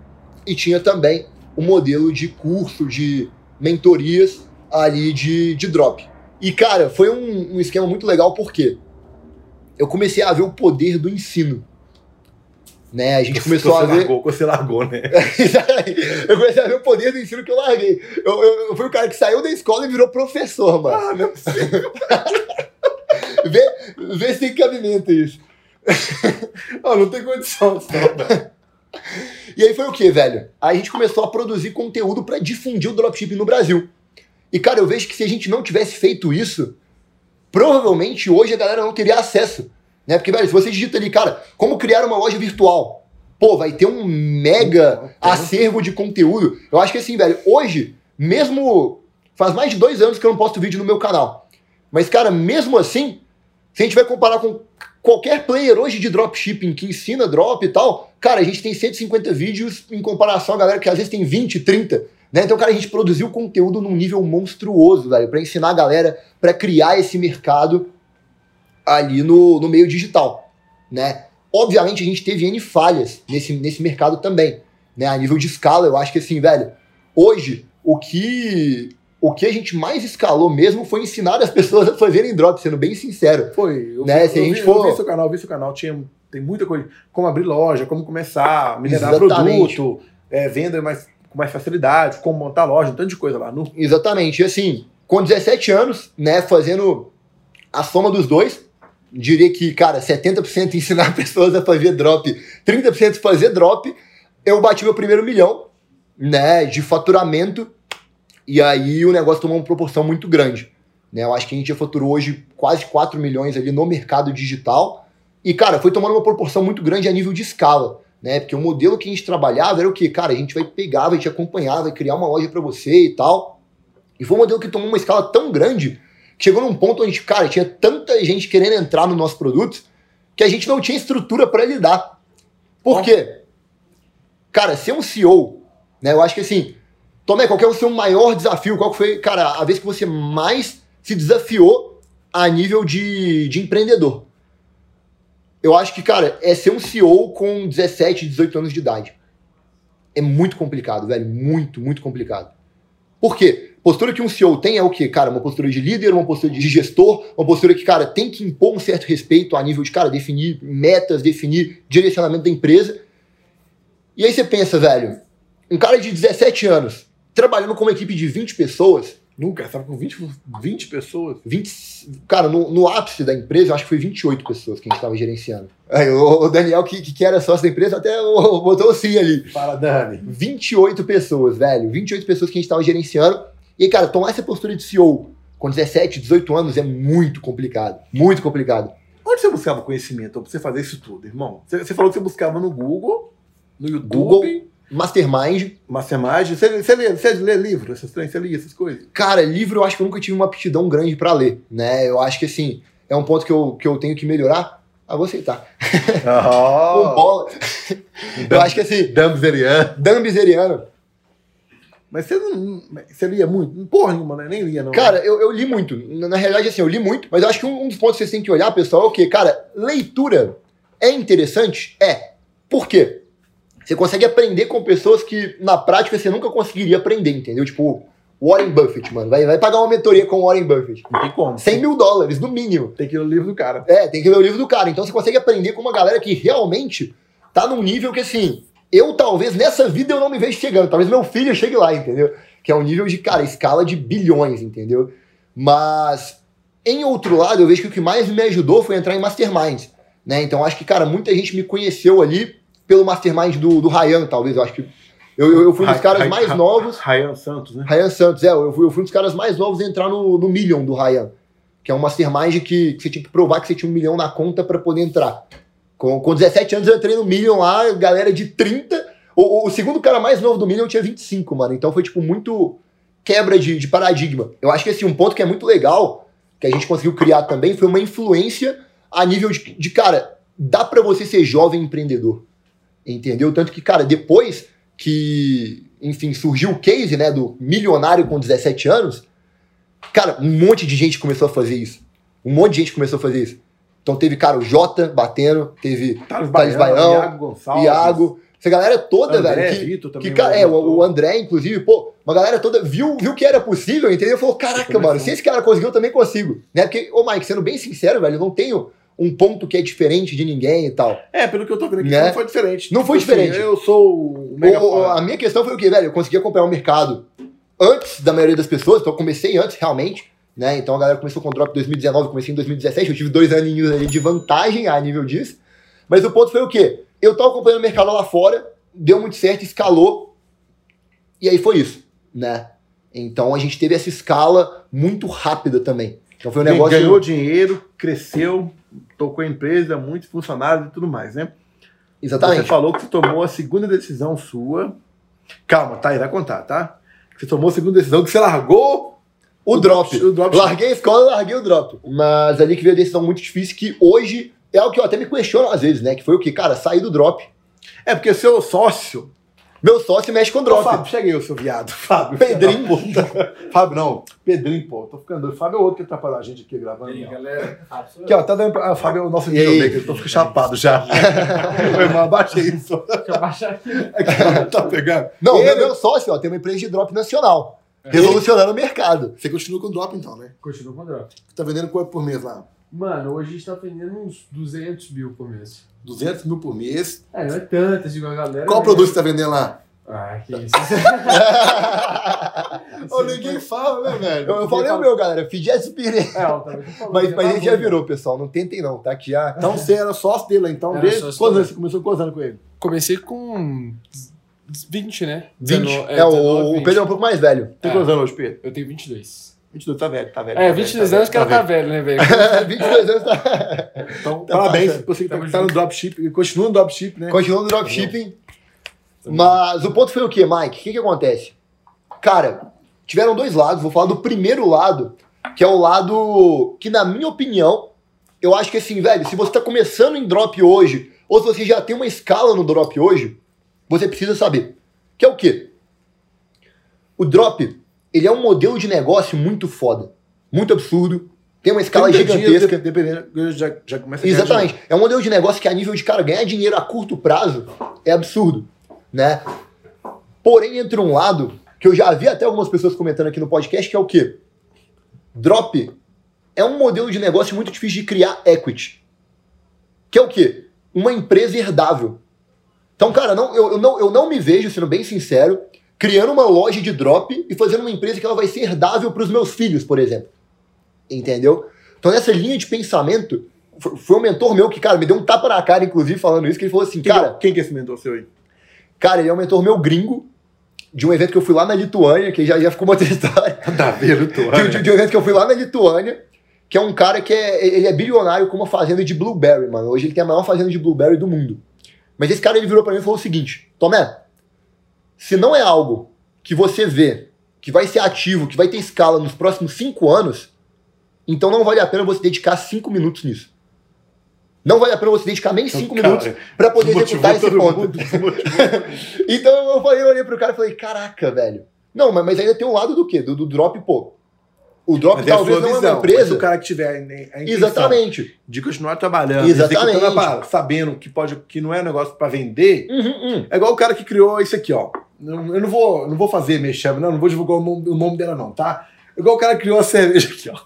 S2: e tinha também o modelo de curso, de mentorias ali de, de drop. E, cara, foi um, um esquema muito legal porque eu comecei a ver o poder do ensino. Né? A gente
S1: Você-
S2: começou a ver.
S1: Largou, você largou, né? <laughs>
S2: eu comecei a ver o poder do ensino que eu larguei. Eu, eu, eu fui o cara que saiu da escola e virou professor, mano.
S1: Ah, não é possível. <laughs>
S2: Vê, vê se tem cabimento isso.
S1: Ah, não tem condição não. <laughs>
S2: E aí foi o que, velho? Aí a gente começou a produzir conteúdo pra difundir o dropshipping no Brasil. E, cara, eu vejo que se a gente não tivesse feito isso, provavelmente hoje a galera não teria acesso. Né? Porque, velho, se você digita ali, cara, como criar uma loja virtual, pô, vai ter um mega acervo de conteúdo. Eu acho que assim, velho, hoje, mesmo. Faz mais de dois anos que eu não posto vídeo no meu canal. Mas, cara, mesmo assim, se a gente vai comparar com qualquer player hoje de dropshipping que ensina drop e tal, cara, a gente tem 150 vídeos em comparação a galera que às vezes tem 20, 30. Né? Então, cara, a gente produziu conteúdo num nível monstruoso, velho, pra ensinar a galera, pra criar esse mercado ali no, no meio digital, né? Obviamente a gente teve N falhas nesse, nesse mercado também, né? A nível de escala, eu acho que assim, velho, hoje o que o que a gente mais escalou mesmo foi ensinar as <laughs> pessoas a fazerem drop, sendo bem sincero.
S1: Foi. Eu,
S2: Né, se a
S1: eu,
S2: gente
S1: vi,
S2: for-
S1: eu vi seu canal, eu vi seu canal. Tinha, tem muita coisa. Como abrir loja, como começar, minerar
S2: Exatamente.
S1: produto, é, venda mais, com mais facilidade, como montar loja, um tanto de coisa lá. No,
S2: Exatamente. E assim, com 17 anos, né, fazendo a soma dos dois, diria que, cara, 70% ensinar <laughs> pessoas a fazer drop, 30% fazer drop, eu bati meu primeiro milhão, né, de faturamento, e aí o negócio tomou uma proporção muito grande. Né? Eu acho que a gente já faturou hoje quase 4 milhões ali no mercado digital, e, cara, foi tomando uma proporção muito grande a nível de escala. Né? Porque o modelo que a gente trabalhava era o que? Cara, a gente vai pegar, vai te acompanhar, vai criar uma loja para você e tal. E foi um modelo que tomou uma escala tão grande que chegou num ponto onde, cara, tinha tanta gente querendo entrar no nosso produto que a gente não tinha estrutura para lidar. Por quê? Cara, ser um CEO, né? Eu acho que assim, Tomé, qual que é o seu maior desafio? Qual foi, cara, a vez que você mais se desafiou a nível de, de empreendedor? Eu acho que, cara, é ser um CEO com 17, 18 anos de idade. É muito complicado, velho. Muito, muito complicado. Por quê? Postura que um CEO tem é o quê? Cara, uma postura de líder, uma postura de gestor, uma postura que, cara, tem que impor um certo respeito a nível de, cara, definir metas, definir direcionamento da empresa. E aí você pensa, velho, um cara de 17 anos, trabalhando com uma equipe de 20 pessoas,
S1: nunca, estava com 20, 20 pessoas.
S2: 20, cara, no, no ápice da empresa, eu acho que foi 28 pessoas que a gente estava gerenciando. Aí, o, o Daniel, que, que era sócio da empresa, até o- <laughs> botou sim ali.
S1: Fala, Dani.
S2: 28 pessoas, velho. 28 pessoas que a gente tava gerenciando. E aí, cara, tomar essa postura de CEO com 17, 18 anos é muito complicado. Muito complicado.
S1: Onde você buscava conhecimento pra você fazer isso tudo, irmão? Você, você falou que você buscava no Google, no YouTube,
S2: Google. Mastermind.
S1: Mastermind. Você, você, lê, você lê livro, essas você lia essas coisas?
S2: Cara, livro eu acho que eu nunca tive uma aptidão grande pra ler, né? Eu acho que, assim, é um ponto que eu, que eu tenho que melhorar. Ah, vou aceitar. <laughs> Um bola. <laughs> Eu acho que, assim,
S1: Dumbzerian.
S2: Dan Bizeriano.
S1: Mas você não. Você lia muito? Porra nenhuma, né? Nem lia, não.
S2: Cara, eu, eu li muito. Na, na realidade, assim, eu li muito, mas eu acho que um, um dos pontos que vocês têm que olhar, pessoal, é o quê? Cara, leitura é interessante? É. Por quê? Você consegue aprender com pessoas que, na prática, você nunca conseguiria aprender, entendeu? Tipo, Warren Buffett, mano. Vai, vai pagar uma mentoria com o Warren Buffett.
S1: não tem como.
S2: 100 mil dólares, no mínimo.
S1: Tem que ler o livro do cara.
S2: É, tem que ler o livro do cara. Então você consegue aprender com uma galera que realmente tá num nível que, assim, eu talvez nessa vida eu não me vejo chegando. Talvez meu filho chegue lá, entendeu? Que é um nível de, cara, escala de bilhões, entendeu? Mas, em outro lado, eu vejo que o que mais me ajudou foi entrar em masterminds. Né? Então acho que, cara, muita gente me conheceu ali pelo mastermind do, do Ryan, talvez. Eu acho que. Eu, eu, eu fui um dos
S1: Ra-
S2: caras
S1: Ra-
S2: mais novos.
S1: Ryan Santos, né?
S2: Ryan Santos, é, eu fui, eu fui um dos caras mais novos a entrar no, no Million do Ryan. Que é um mastermind que, que você tinha que provar que você tinha um milhão na conta pra poder entrar. Com, com 17 anos eu entrei no Million lá, galera de 30. O, o- segundo cara mais novo do Million tinha 25, mano. Então foi, tipo, muito quebra de, de paradigma. Eu acho que, assim, um ponto que é muito legal, que a gente conseguiu criar também, foi uma influência a nível de, de cara, dá pra você ser jovem empreendedor. Entendeu? Tanto que, cara, depois que, enfim, surgiu o case, né, do milionário com 17 anos, cara, um monte de gente começou a fazer isso. Um monte de gente começou a fazer isso. Então teve, cara, o Jota batendo, teve
S1: Thales
S2: Thales
S1: Baião, Iago Gonçalves.
S2: Iago, essa galera toda,
S1: André,
S2: velho, que,
S1: Vitor também.
S2: que, é, o, o André, inclusive, pô, uma galera toda viu, viu que era possível, entendeu? Falou, caraca, mano, se esse cara conseguiu, eu também consigo. Né? Porque, ô Mike, sendo bem sincero, velho, eu não tenho um ponto que é diferente de ninguém e tal.
S1: É, pelo que eu tô vendo aqui,
S2: Né?
S1: não foi diferente.
S2: Não foi
S1: Tipo assim,
S2: diferente.
S1: eu sou o mega
S2: O- a minha questão foi o quê, velho? Eu consegui acompanhar o mercado antes da maioria das pessoas, então eu comecei antes, realmente, né? Então a galera começou com o drop em 2019, eu comecei em 2017, eu tive dois aninhos ali de vantagem a nível disso. Mas o ponto foi o quê? Eu tava acompanhando o mercado lá fora, deu muito certo, escalou, e aí foi isso, né? Então a gente teve essa escala muito rápida também. Então foi um negócio.
S1: Ganhou dinheiro, cresceu, tocou a empresa, muitos funcionários e tudo mais, né? Você
S2: Exatamente.
S1: falou que você tomou a segunda decisão sua. Calma, tá? Aí vai contar, tá? Você tomou a segunda decisão que você largou
S2: O drop.
S1: O drop.
S2: Larguei a escola e larguei o drop. Mas ali que veio a decisão muito difícil, que hoje é o que eu até me questiono às vezes, né? Que foi o que? Cara, sair do drop.
S1: É porque seu sócio.
S2: Meu sócio mexe com
S1: Ô,
S2: drop.
S1: Fábio, chega aí, o seu viado. <laughs> Fábio.
S2: Pedrinho.
S1: Fábio, não. Pedrinho, pô. Tô ficando doido. Fábio é outro que atrapalha a gente aqui gravando.
S3: E aí, galera?
S1: Aqui, ó, tá dando pra... ah, Fábio é o nosso videomaker. Tô ficando chapado já. <laughs> Meu irmão, abaixa isso.
S3: Deixa eu baixar aqui.
S1: Aqui, tá pegando?
S2: Não,
S1: Ele-
S2: meu, sócio, ó, tem uma empresa de drop nacional. Revolucionando o mercado.
S1: Você continua com o drop, então, né?
S3: Continua com o drop.
S1: Tá vendendo quanto por mês lá?
S3: Mano, hoje a gente tá vendendo uns 200 mil por mês.
S1: 200 mil por mês.
S3: É, não é tanto assim com a galera.
S1: Qual
S3: né?
S1: produto você tá vendendo lá?
S3: Ah, que isso. <laughs>
S1: Ô, ninguém fala, né, velho?
S2: Eu, eu falei o meu, galera. Fidi aspirei.
S3: É, ó, também
S2: Mas,
S3: tá
S2: a gente já
S3: bom,
S2: virou, pessoal. Não tentem não, tá? Que já...
S1: Então você era sócio dele lá, então.
S3: Era
S1: Desde quantos
S3: dele.
S1: anos você começou quantos anos com ele?
S3: Comecei com 20, né?
S2: 20.
S3: 19,
S2: É, o,
S3: 19,
S2: o
S3: 20.
S2: Pedro é um pouco mais velho.
S1: Tem
S3: É.
S1: quantos anos hoje, Pedro?
S3: Eu tenho 22.
S1: 22, tá velho, tá velho.
S3: É,
S1: tá
S3: 22
S1: velho,
S3: anos que ela tá
S1: velho.
S3: né, velho? <laughs>
S2: 22 anos tá... <laughs>
S1: Então,
S2: Tá
S1: parabéns você que tá, tá no
S3: junto.
S1: dropship, e continua no dropship, né?
S2: Continua no dropshipping. Mas o ponto foi o quê, Mike? O que, que acontece? Cara, tiveram dois lados. Vou falar do primeiro lado, que é o lado que, na minha opinião, eu acho que assim, velho, se você tá começando em drop hoje, ou se você já tem uma escala no drop hoje, você precisa saber. Que é o quê? O drop, ele é um modelo de negócio muito foda. Muito absurdo. Tem uma escala
S1: 30 dias,
S2: gigantesca.
S1: de- dependendo, já, já começa
S2: Exatamente. É um modelo de negócio que a nível de cara ganhar dinheiro a curto prazo é absurdo, né? Porém, entra um lado que eu já vi até algumas pessoas comentando aqui no podcast, que é o quê? Drop é um modelo de negócio muito difícil de criar equity. Que é o quê? Uma empresa herdável. Então, cara, não, eu, eu não, eu não me vejo, sendo bem sincero, criando uma loja de drop e fazendo uma empresa que ela vai ser herdável para os meus filhos, por exemplo. Entendeu? Então, nessa linha de pensamento, foi, um mentor meu que, cara, me deu um tapa na cara, inclusive, falando isso, que ele falou assim,
S1: Quem,
S2: cara,
S1: quem que é esse mentor seu aí?
S2: cara, ele é um mentor meu gringo, de um evento que eu fui lá na Lituânia, que já, já ficou uma outra <laughs> história.
S1: Tá vendo, tu?
S2: De, de- de um evento que eu fui lá na Lituânia, que é um cara que é, ele é bilionário com uma fazenda de blueberry, mano. Hoje ele tem a maior fazenda de blueberry do mundo. Mas esse cara ele virou pra mim e falou o seguinte: Tomé, se não é algo que você vê que vai ser ativo, que vai ter escala nos próximos cinco anos, então não vale a pena você dedicar cinco minutos nisso. Não vale a pena você dedicar nem cinco
S1: Cara,
S2: minutos pra poder executar esse ponto.
S1: mundo. <laughs>
S2: Então eu falei, eu olhei pro cara e falei, caraca, velho. Não, mas, mas ainda tem um lado do quê? Do, do drop, pô. O drop
S1: Mas é
S2: talvez
S1: sua
S2: não é
S1: visão.
S2: uma empresa.
S1: O cara que tiver a intenção
S2: Exatamente.
S1: de continuar trabalhando,
S2: Exatamente.
S1: parada, sabendo que, pode, que não é um negócio pra vender,
S2: Uhum, uhum.
S1: é igual o cara que criou isso aqui, ó. Não- Eu não vou, não vou fazer mexer, não, não vou divulgar o nome, o nome dela, não, tá? Igual o cara criou a cerveja aqui, ó.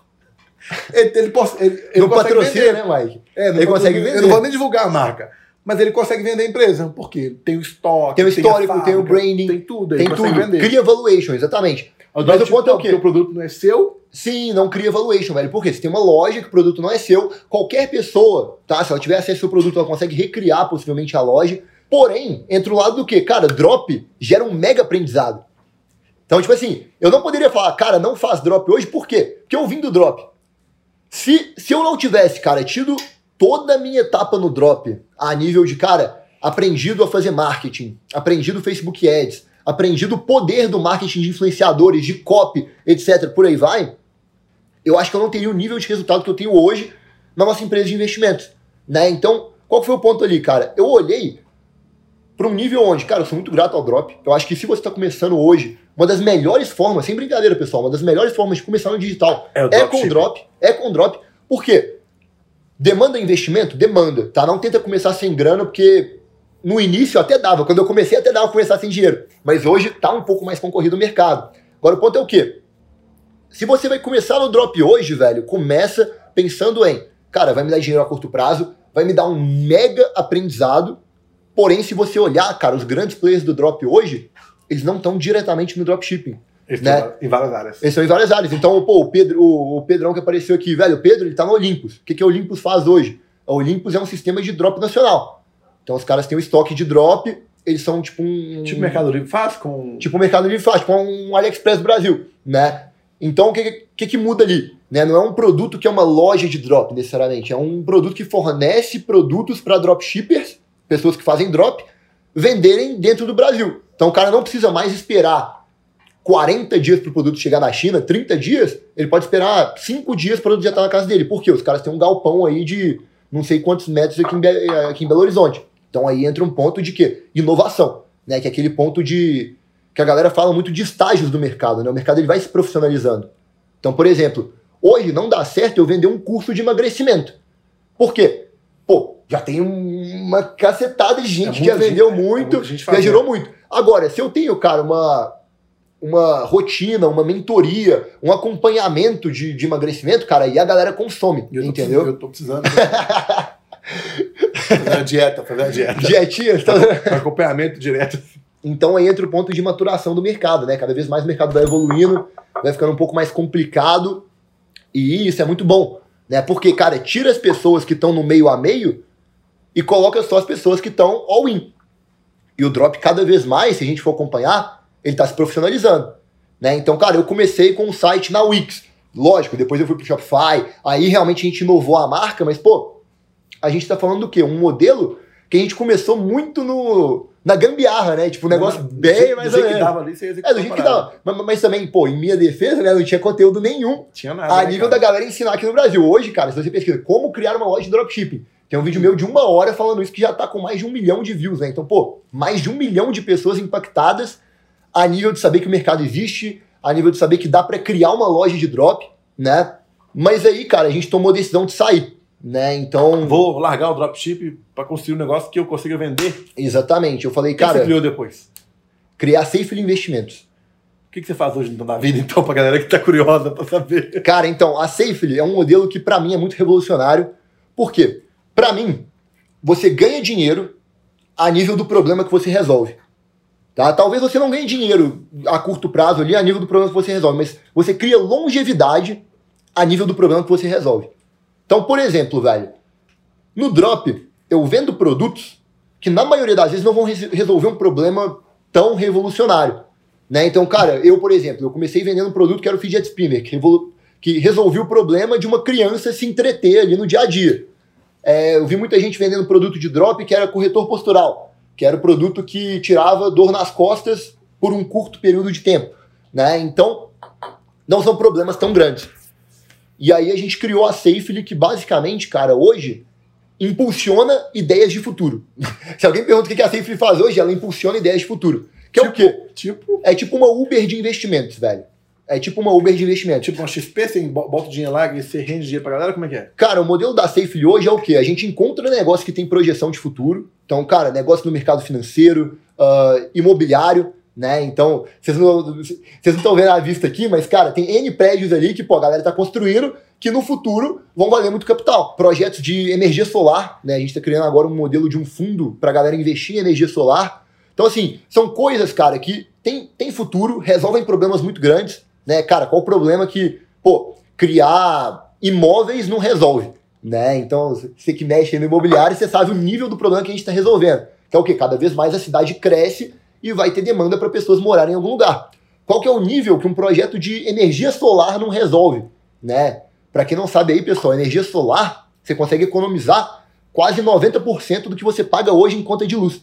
S1: Ele, ele, ele, ele
S2: Não patrocina,
S1: vender.
S2: né, Mike?
S1: É, não
S2: Ele consegue
S1: Eu
S2: vender.
S1: não vou nem divulgar a marca. Mas ele consegue vender a empresa, porque tem o estoque,
S2: Tem o histórico, tem o
S1: fábrica,
S2: branding,
S1: tem tudo,
S2: Tem tudo.
S1: vender.
S2: Cria valuation, exatamente.
S1: O
S2: Mas o
S1: dropship
S2: ponto é o quê?
S1: porque o produto não é seu.
S2: Sim, não cria valuation, velho. Porque se tem uma loja que o produto não é seu, qualquer pessoa, tá? Se ela tiver acesso ao produto, ela consegue recriar possivelmente a loja. Porém, entra o lado do quê? Cara, drop gera um mega aprendizado. Então, tipo assim, eu não poderia falar, cara, não faz drop hoje, por quê? Porque eu vim do drop. Se, se eu não tivesse, cara, tido toda a minha etapa no drop a nível de, cara, aprendido a fazer marketing, aprendido Facebook Ads, aprendido o poder do marketing de influenciadores, de copy, etc., por aí vai, eu acho que eu não teria o nível de resultado que eu tenho hoje na nossa empresa de investimentos, né? Então, qual que foi o ponto ali, cara? Eu olhei para um nível onde, cara, eu sou muito grato ao drop. Eu acho que se você está começando hoje, uma das melhores formas, sem brincadeira, pessoal, uma das melhores formas de começar no digital
S1: É o
S2: é com
S1: dropshipping.
S2: drop, é com drop. Por quê? Demanda investimento? Demanda, tá? Não tenta começar sem grana, porque no início até dava. Quando eu comecei, até dava começar sem dinheiro. Mas hoje tá um pouco mais concorrido o mercado. Agora o ponto é o quê? Se você vai começar no drop hoje, velho, começa pensando em, cara, vai me dar dinheiro a curto prazo, vai me dar um mega aprendizado. Porém, se você olhar, cara, os grandes players do drop hoje, eles não estão diretamente no dropshipping.
S1: Eles
S2: Né?
S1: estão Em várias áreas.
S2: Eles são em várias áreas. Então, pô, o, Pedro, o, o Pedrão que apareceu aqui, velho, o Pedro, ele tá no Olympus. O que, que o Olympus faz hoje? O Olympus é um sistema de drop nacional. Então, os caras têm o estoque de drop, eles são tipo um.
S1: Tipo Mercado Livre faz com.
S2: Tipo o Mercado Livre faz, tipo um AliExpress do Brasil, né? Então, o que, que, que muda ali? Né? Não é um produto que é uma loja de drop, necessariamente. É um produto que fornece produtos para dropshippers, pessoas que fazem drop, venderem dentro do Brasil. Então, o cara não precisa mais esperar 40 dias para o produto chegar na China, 30 dias, ele pode esperar 5 dias para o produto já estar na casa dele. Por quê? Os caras têm um galpão aí de não sei quantos metros aqui em, Be- aqui em Belo Horizonte. Então aí entra um ponto de quê? Inovação, né? Que é aquele ponto de que a galera fala muito de estágios do mercado, né? O mercado ele vai se profissionalizando. Então, por exemplo, hoje não dá certo eu vender um curso de emagrecimento. Por quê? Pô, já tem um- uma cacetada de gente
S1: É
S2: que já vendeu
S1: gente, é
S2: muito,
S1: muita gente
S2: já gerou muito. Agora, se eu tenho, cara, uma, uma rotina, uma mentoria, um acompanhamento de, de emagrecimento, cara, aí a galera consome,
S1: eu tô
S2: entendeu?
S1: precisando- Eu tô precisando. <laughs> fazer uma dieta, fazer uma dieta.
S2: Dietinha, <laughs> tá?
S1: Acompanhamento direto.
S2: Então aí entra o ponto de maturação do mercado, né? Cada vez mais o mercado vai evoluindo, vai ficando um pouco mais complicado. E isso é muito bom, né? Porque, cara, tira as pessoas que estão no meio a meio e coloca só as pessoas que estão all-in. E o drop, cada vez mais, se a gente for acompanhar, ele tá se profissionalizando. Né? Então, cara, eu comecei com um site na Wix. Lógico, depois eu fui pro Shopify, aí realmente a gente inovou a marca, mas, pô, a gente tá falando do quê? Um modelo que a gente começou muito no, na gambiarra, né? Tipo, um negócio
S1: Do
S2: bem
S1: jeito-
S2: mais
S1: do
S2: ou
S1: jeito que
S2: menos.
S1: dava ali, você
S2: É, do jeito que dava. Mas, mas também, pô, em minha defesa, né, não tinha conteúdo nenhum
S1: Tinha nada.
S2: a
S1: né,
S2: nível
S1: cara?
S2: da galera ensinar aqui no Brasil. Hoje, cara, se você pesquisa como criar uma loja de dropshipping, tem um vídeo meu de uma hora falando isso que já tá com mais de um milhão de views, né? Então, pô, mais de um milhão de pessoas impactadas a nível de saber que o mercado existe, a nível de saber que dá pra criar uma loja de drop, né? Mas aí, cara, a gente tomou a decisão de sair, né? Então,
S1: Vou largar o dropship pra construir um negócio que eu consiga vender.
S2: exatamente, eu falei,
S1: O que,
S2: cara,
S1: você criou depois?
S2: criar Safely Investimentos.
S1: O que, que você faz hoje então, na vida, então, pra galera que tá curiosa pra saber?
S2: Cara, então, a Safely é um modelo que pra mim é muito revolucionário. Por quê? Pra mim, você ganha dinheiro a nível do problema que você resolve. Tá? Talvez você não ganhe dinheiro a curto prazo ali a nível do problema que você resolve, mas você cria longevidade a nível do problema que você resolve. Então, por exemplo, velho, no drop eu vendo produtos que na maioria das vezes não vão res- resolver um problema tão revolucionário. Né? Então, cara, eu, por exemplo, eu comecei vendendo um produto que era o fidget spinner, que, que resolvia o problema de uma criança se entreter ali no dia a dia. É, eu vi muita gente vendendo produto de drop que era corretor postural, que era o produto que tirava dor nas costas por um curto período de tempo. Né? Então, não são problemas tão grandes. E aí a gente criou a Safely, que basicamente, cara, hoje impulsiona ideias de futuro. <laughs> Se alguém pergunta o que a Safely faz hoje, ela impulsiona ideias de futuro. Que é o quê?
S1: Tipo,
S2: É tipo uma Uber de investimentos, velho. É tipo uma Uber de investimentos.
S1: tipo uma XP, você bo- bota o dinheiro lá e você rende dinheiro pra galera, como é que é?
S2: Cara, o modelo da Safely hoje é o quê? A gente encontra negócio que tem projeção de futuro. Então, cara, negócio no mercado financeiro, ah, imobiliário, né? Então, vocês não vocês não estão vendo a vista aqui, mas, cara, tem N prédios ali que, pô, a galera tá construindo que no futuro vão valer muito capital. Projetos de energia solar, né? A gente tá criando agora um modelo de um fundo pra galera investir em energia solar. Então, assim, são coisas, cara, que tem, tem futuro, resolvem problemas muito grandes, né? Cara, qual o problema que, pô, criar imóveis não resolve, né? Então, você que mexe no imobiliário, você sabe o nível do problema que a gente está resolvendo. Que é o quê? Cada vez mais a cidade cresce e vai ter demanda para pessoas morarem em algum lugar. Qual que é o nível que um projeto de energia solar não resolve, né? Para quem não sabe aí, pessoal, energia solar, você consegue economizar quase 90% do que você paga hoje em conta de luz.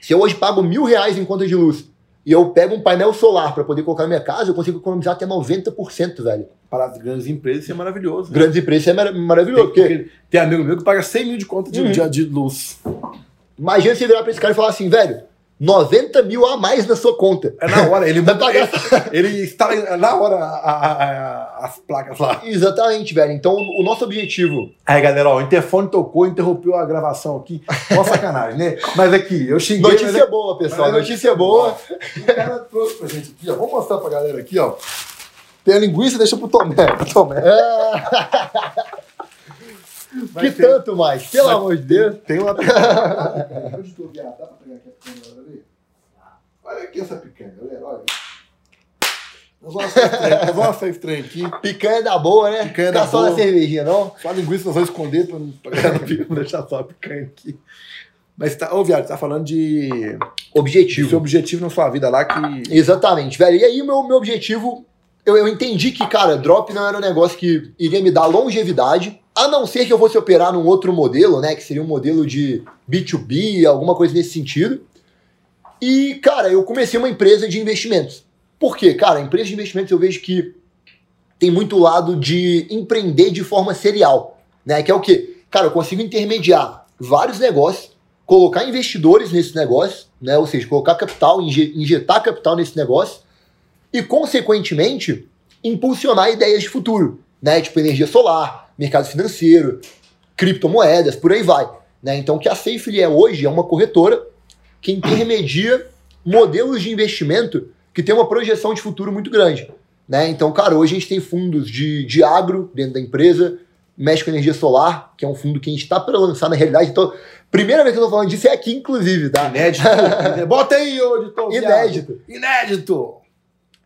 S2: Se eu hoje pago mil reais em conta de luz e eu pego um painel solar para poder colocar na minha casa, eu consigo economizar até 90%, velho.
S1: Para as grandes empresas, isso é maravilhoso. né?
S2: Grandes empresas é mar- maravilhoso.
S1: Tem,
S2: Porque
S1: porque tem amigo meu que paga 100 mil de conta de,
S2: Uhum.
S1: de, de luz.
S2: imagina você virar pra esse cara e falar assim, velho, 90 mil a mais na sua conta.
S1: É na hora, ele <laughs>
S2: Vai pagar.
S1: ele, ele instala na hora a- a- a- as placas lá.
S2: Exatamente, velho. Então, o nosso objetivo.
S1: Aí, galera, ó, o interfone tocou, interrompeu a gravação aqui. Mó <laughs> sacanagem, né? Mas aqui, eu xinguei. mas
S2: Notícia boa, pessoal.
S1: Mas-
S2: Notícia boa.
S1: O cara trouxe pra gente aqui, ó. Vamos mostrar pra galera aqui, ó. Tem a linguiça, deixa pro Tomé. Pro <laughs> Tomé. Vai
S2: que
S1: ter-
S2: tanto mais? Pelo
S1: vai-
S2: amor de Deus.
S1: Tem uma <laughs> tu viado? Dá pra pegar aqui a picanha, galera? Vê. Olha aqui essa picanha, galera. Olha. Nós vamos esse trem aqui.
S2: Picanha da boa, né?
S1: Picanha
S2: Ficar
S1: da
S2: só
S1: boa.
S2: na cervejinha, não?
S1: Só a linguiça nós vamos esconder pra, não- pra deixar só a picanha aqui. Mas tá, ô viado, tá falando de
S2: Objetivo.
S1: seu objetivo na sua vida lá que.
S2: Exatamente, velho. E aí, meu, meu objetivo, eu, eu entendi que, cara, drop não era um negócio que iria me dar longevidade, a não ser que eu fosse operar num outro modelo, né? Que seria um modelo de B2B, alguma coisa nesse sentido. E, cara, eu comecei uma empresa de investimentos. Por quê? Cara, empresa de investimentos eu vejo que tem muito lado de empreender de forma serial, né? Que é o quê? Cara, eu consigo intermediar vários negócios, colocar investidores nesse negócio, né? Ou seja, colocar capital, inje- injetar capital nesse negócio e, consequentemente, impulsionar ideias de futuro, né? Tipo energia solar, mercado financeiro, criptomoedas, por aí vai. Né? Então, o que a Safely é hoje é uma corretora que intermedia <clears throat> modelos de investimento que tem uma projeção de futuro muito grande. Né? Então, cara, hoje a gente tem fundos de, de agro dentro da empresa, mexe com energia solar, que é um fundo que a gente está para lançar na realidade. Então, primeira vez que eu tô falando disso é aqui, inclusive, tá?
S1: Inédito. <laughs> Bota aí, ô editor.
S2: Inédito.
S1: Inédito.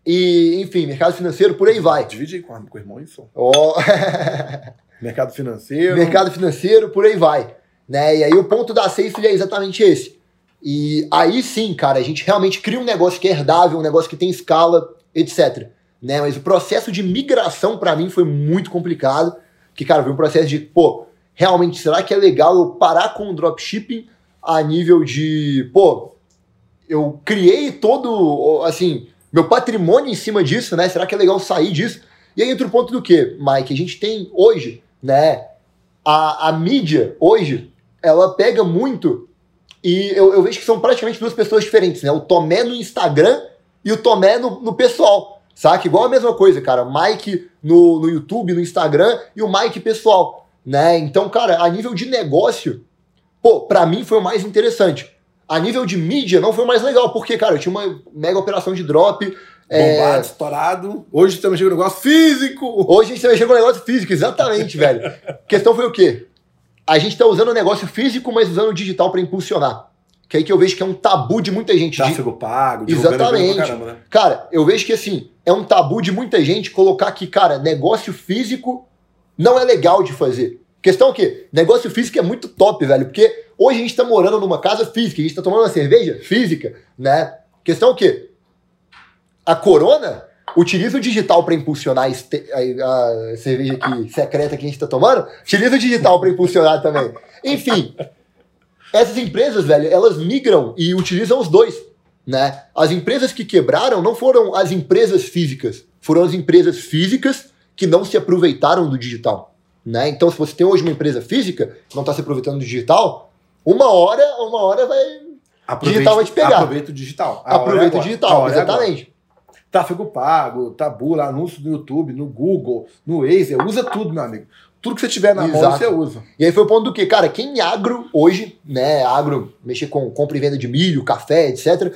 S2: E, enfim, mercado financeiro, por aí vai.
S1: Divide aí com, com o irmão isso.
S2: Ó, <laughs>
S1: Mercado financeiro.
S2: mercado financeiro, por aí vai. Né? E aí o ponto da Safely é exatamente esse. E aí sim, cara, a gente realmente cria um negócio que é herdável, um negócio que tem escala, etc. Né? Mas o processo de migração para mim foi muito complicado. Que, cara, foi um processo de, pô, realmente, será que é legal eu parar com o dropshipping a nível de, pô, eu criei todo, assim, meu patrimônio em cima disso, né? Será que é legal sair disso? E aí entra o ponto do quê, Mike? A gente tem hoje, né? A, a mídia, hoje, ela pega muito e eu, eu vejo que são praticamente duas pessoas diferentes, né? O Tomé no Instagram e o Tomé no, no pessoal, saca? Igual a mesma coisa, cara. Mike no, no YouTube, no Instagram e o Mike pessoal, né? Então, cara, a nível de negócio, pô, pra mim foi o mais interessante. A nível de mídia não foi o mais legal, porque, cara, eu tinha uma mega operação de drop. é,
S1: Bombado, estourado. Hoje estamos chegando no negócio físico.
S2: Hoje a gente tá mexendo com o negócio físico, exatamente, velho. A <laughs> questão foi o quê? A gente tá usando o negócio físico, mas usando o digital pra impulsionar. Que é aí que eu vejo que é um tabu de muita gente. De-
S1: Tráfego pago, divulgando
S2: Exatamente.
S1: pra caramba, né?
S2: Cara, eu vejo que assim, é um tabu de muita gente colocar que, cara, negócio físico não é legal de fazer. Questão quê? Negócio físico é muito top, velho, porque hoje a gente tá morando numa casa física, a gente tá tomando uma cerveja física, né? Questão quê? A Corona utiliza o digital para impulsionar este- a- a cerveja aqui secreta que a gente tá tomando, utiliza o digital para impulsionar também. Enfim, essas empresas, velho, elas migram e utilizam os dois né? As empresas que quebraram não foram as empresas físicas, foram as empresas físicas que não se aproveitaram do digital, né? Então, se você tem hoje uma empresa física que não está se aproveitando do digital, uma hora, uma hora vai
S1: Aproveite,
S2: Digital vai te pegar.
S1: Aproveita o digital. A é
S2: aproveita o digital,
S1: é
S2: exatamente.
S1: Tráfego pago, tabu, anúncio no YouTube, no Google, no Waze, usa tudo, meu amigo. Tudo que você tiver na mão,
S2: Exato.
S1: você usa.
S2: E aí foi o ponto do que, cara, quem agro hoje, né, agro, mexer com compra e venda de milho, café, etc.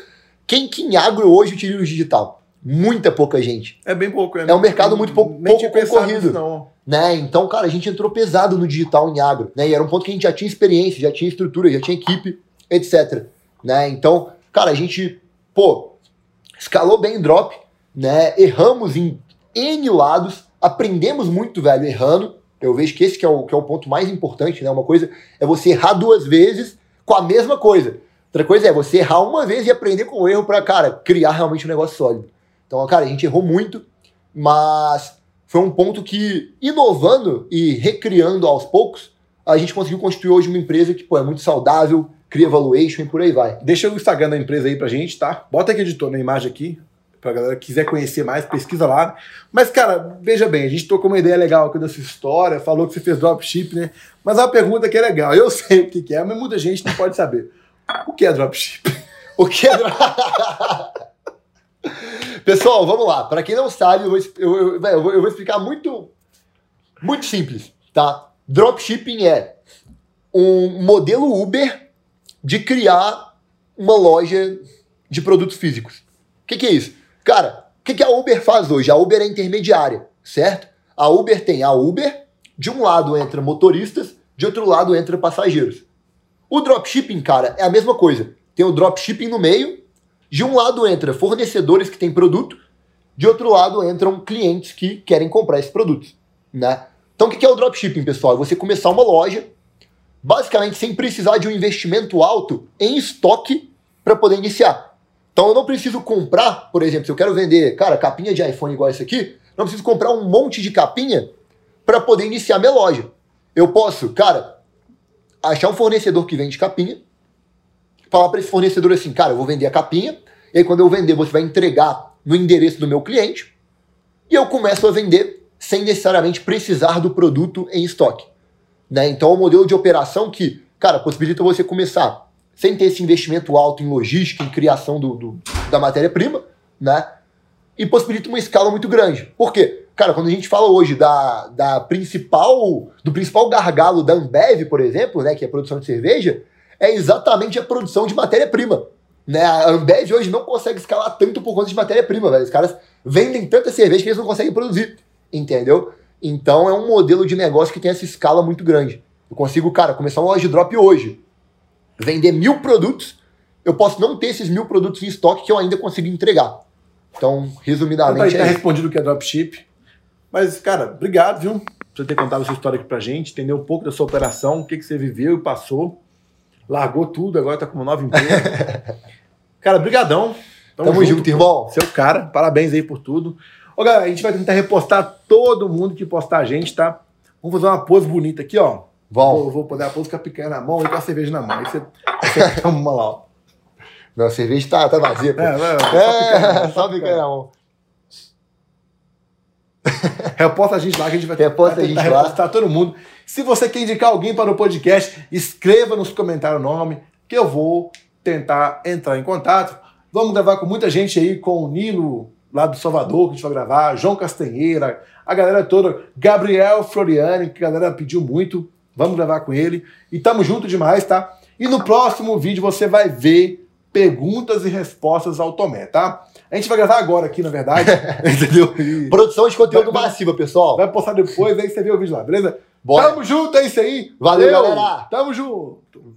S2: Quem que em agro hoje utiliza o digital? Muita pouca gente.
S1: É bem pouco, né?
S2: É um mercado muito pouco- pouco concorrido.
S1: nisso, não.
S2: né? Então, cara, a gente entrou pesado no digital em agro, né? E era um ponto que a gente já tinha experiência, já tinha estrutura, já tinha equipe, etc, né? Então, cara, a gente, pô, escalou bem o drop, né? Erramos em N lados, aprendemos muito, velho, errando. Eu vejo que esse que é, o, que é o ponto mais importante, né? Uma coisa é você errar duas vezes com a mesma coisa. Outra coisa é você errar uma vez e aprender com o erro para, cara, criar realmente um negócio sólido. Então, cara, a gente errou muito, mas foi um ponto que, inovando e recriando aos poucos, a gente conseguiu construir hoje uma empresa que, pô, é muito saudável, cria valuation e por aí vai.
S1: Deixa o Instagram da empresa aí pra gente, tá? Bota aqui, editor, na imagem aqui, pra galera que quiser conhecer mais, pesquisa lá. Mas, cara, veja bem, a gente tocou uma ideia legal aqui dessa história, falou que você fez dropship, né? Mas uma pergunta que é legal. Eu <laughs> sei o que é, mas muita gente não pode saber. O que é dropship?
S2: O que é dropship? <laughs> Pessoal, vamos lá. Para quem não sabe, eu vou, eu, eu, eu vou explicar muito, muito simples, tá? Dropshipping é um modelo Uber de criar uma loja de produtos físicos. O que, que, é isso? Cara, o que, que a Uber faz hoje? A Uber é intermediária, certo? A Uber tem a Uber, de um lado entra motoristas, de outro lado entra passageiros. O dropshipping, cara, é a mesma coisa. Tem o dropshipping no meio, de um lado entra fornecedores que têm produto, de outro lado entram clientes que querem comprar esses produtos, né? Então o que é o dropshipping, pessoal? É você começar uma loja, basicamente sem precisar de um investimento alto em estoque para poder iniciar. Então eu não preciso comprar, por exemplo, se eu quero vender, cara, capinha de iPhone igual essa aqui, não preciso comprar um monte de capinha para poder iniciar minha loja. Eu posso, cara, achar um fornecedor que vende capinha, falar para esse fornecedor assim, cara, eu vou vender a capinha, e aí quando eu vender, você vai entregar no endereço do meu cliente, e eu começo a vender sem necessariamente precisar do produto em estoque. Né? Então é um modelo de operação que, cara, possibilita você começar sem ter esse investimento alto em logística, em criação do, do da matéria-prima, né? E possibilita uma escala muito grande. Por quê? Cara, quando a gente fala hoje da, da principal, do principal gargalo da Ambev, por exemplo, né, que é a produção de cerveja, é exatamente a produção de matéria-prima. Né? A Ambev hoje não consegue escalar tanto por conta de matéria-prima, velho. Os caras vendem tanta cerveja que eles não conseguem produzir, entendeu? Então é um modelo de negócio que tem essa escala muito grande. Eu consigo, cara, começar uma loja de drop hoje, vender mil produtos, eu posso não ter esses mil produtos em estoque que eu ainda consigo entregar. Então, resumidamente.
S1: Então, tá, é tá respondido o que é dropship. Mas, cara, obrigado, viu? Por ter contado a sua história aqui pra gente, entender um pouco da sua operação, o que, que você viveu e passou largou tudo, agora tá com uma nova empresa. <laughs> cara, brigadão.
S2: Tamo, Tamo junto, junto, irmão.
S1: Seu cara, parabéns aí por tudo. Ô, galera, a gente vai tentar repostar todo mundo que postar a gente, tá? Vamos fazer uma pose bonita aqui, ó.
S2: Vamos.
S1: Vou, vou poder a pose com a picanha na mão e com a cerveja na mão. Aí você, você <laughs> toma lá, ó.
S2: Não, a cerveja tá, tá vazia, pô. É,
S1: é,
S2: é só picanha na mão.
S1: Reposta a gente lá que a gente vai,
S2: Reposta vai tentar a gente repostar
S1: lá. todo mundo. Se você quer indicar alguém para o podcast, escreva nos comentários o nome que eu vou tentar entrar em contato. Vamos gravar com muita gente aí, com o Nilo lá do Salvador, que a gente vai gravar, João Castanheira, a galera toda, Gabriel Floriani, que a galera pediu muito. Vamos gravar com ele. E tamo junto demais, tá? E no próximo vídeo você vai ver perguntas e respostas ao Tomé, tá? A gente vai gravar agora aqui, na verdade. <laughs> entendeu?
S2: E... Produção de conteúdo vai, massiva, pessoal.
S1: Vai postar depois, aí você vê o vídeo lá, beleza?
S2: Bora.
S1: Tamo junto, é isso aí.
S2: Valeu, Valeu galera.
S1: Tamo junto.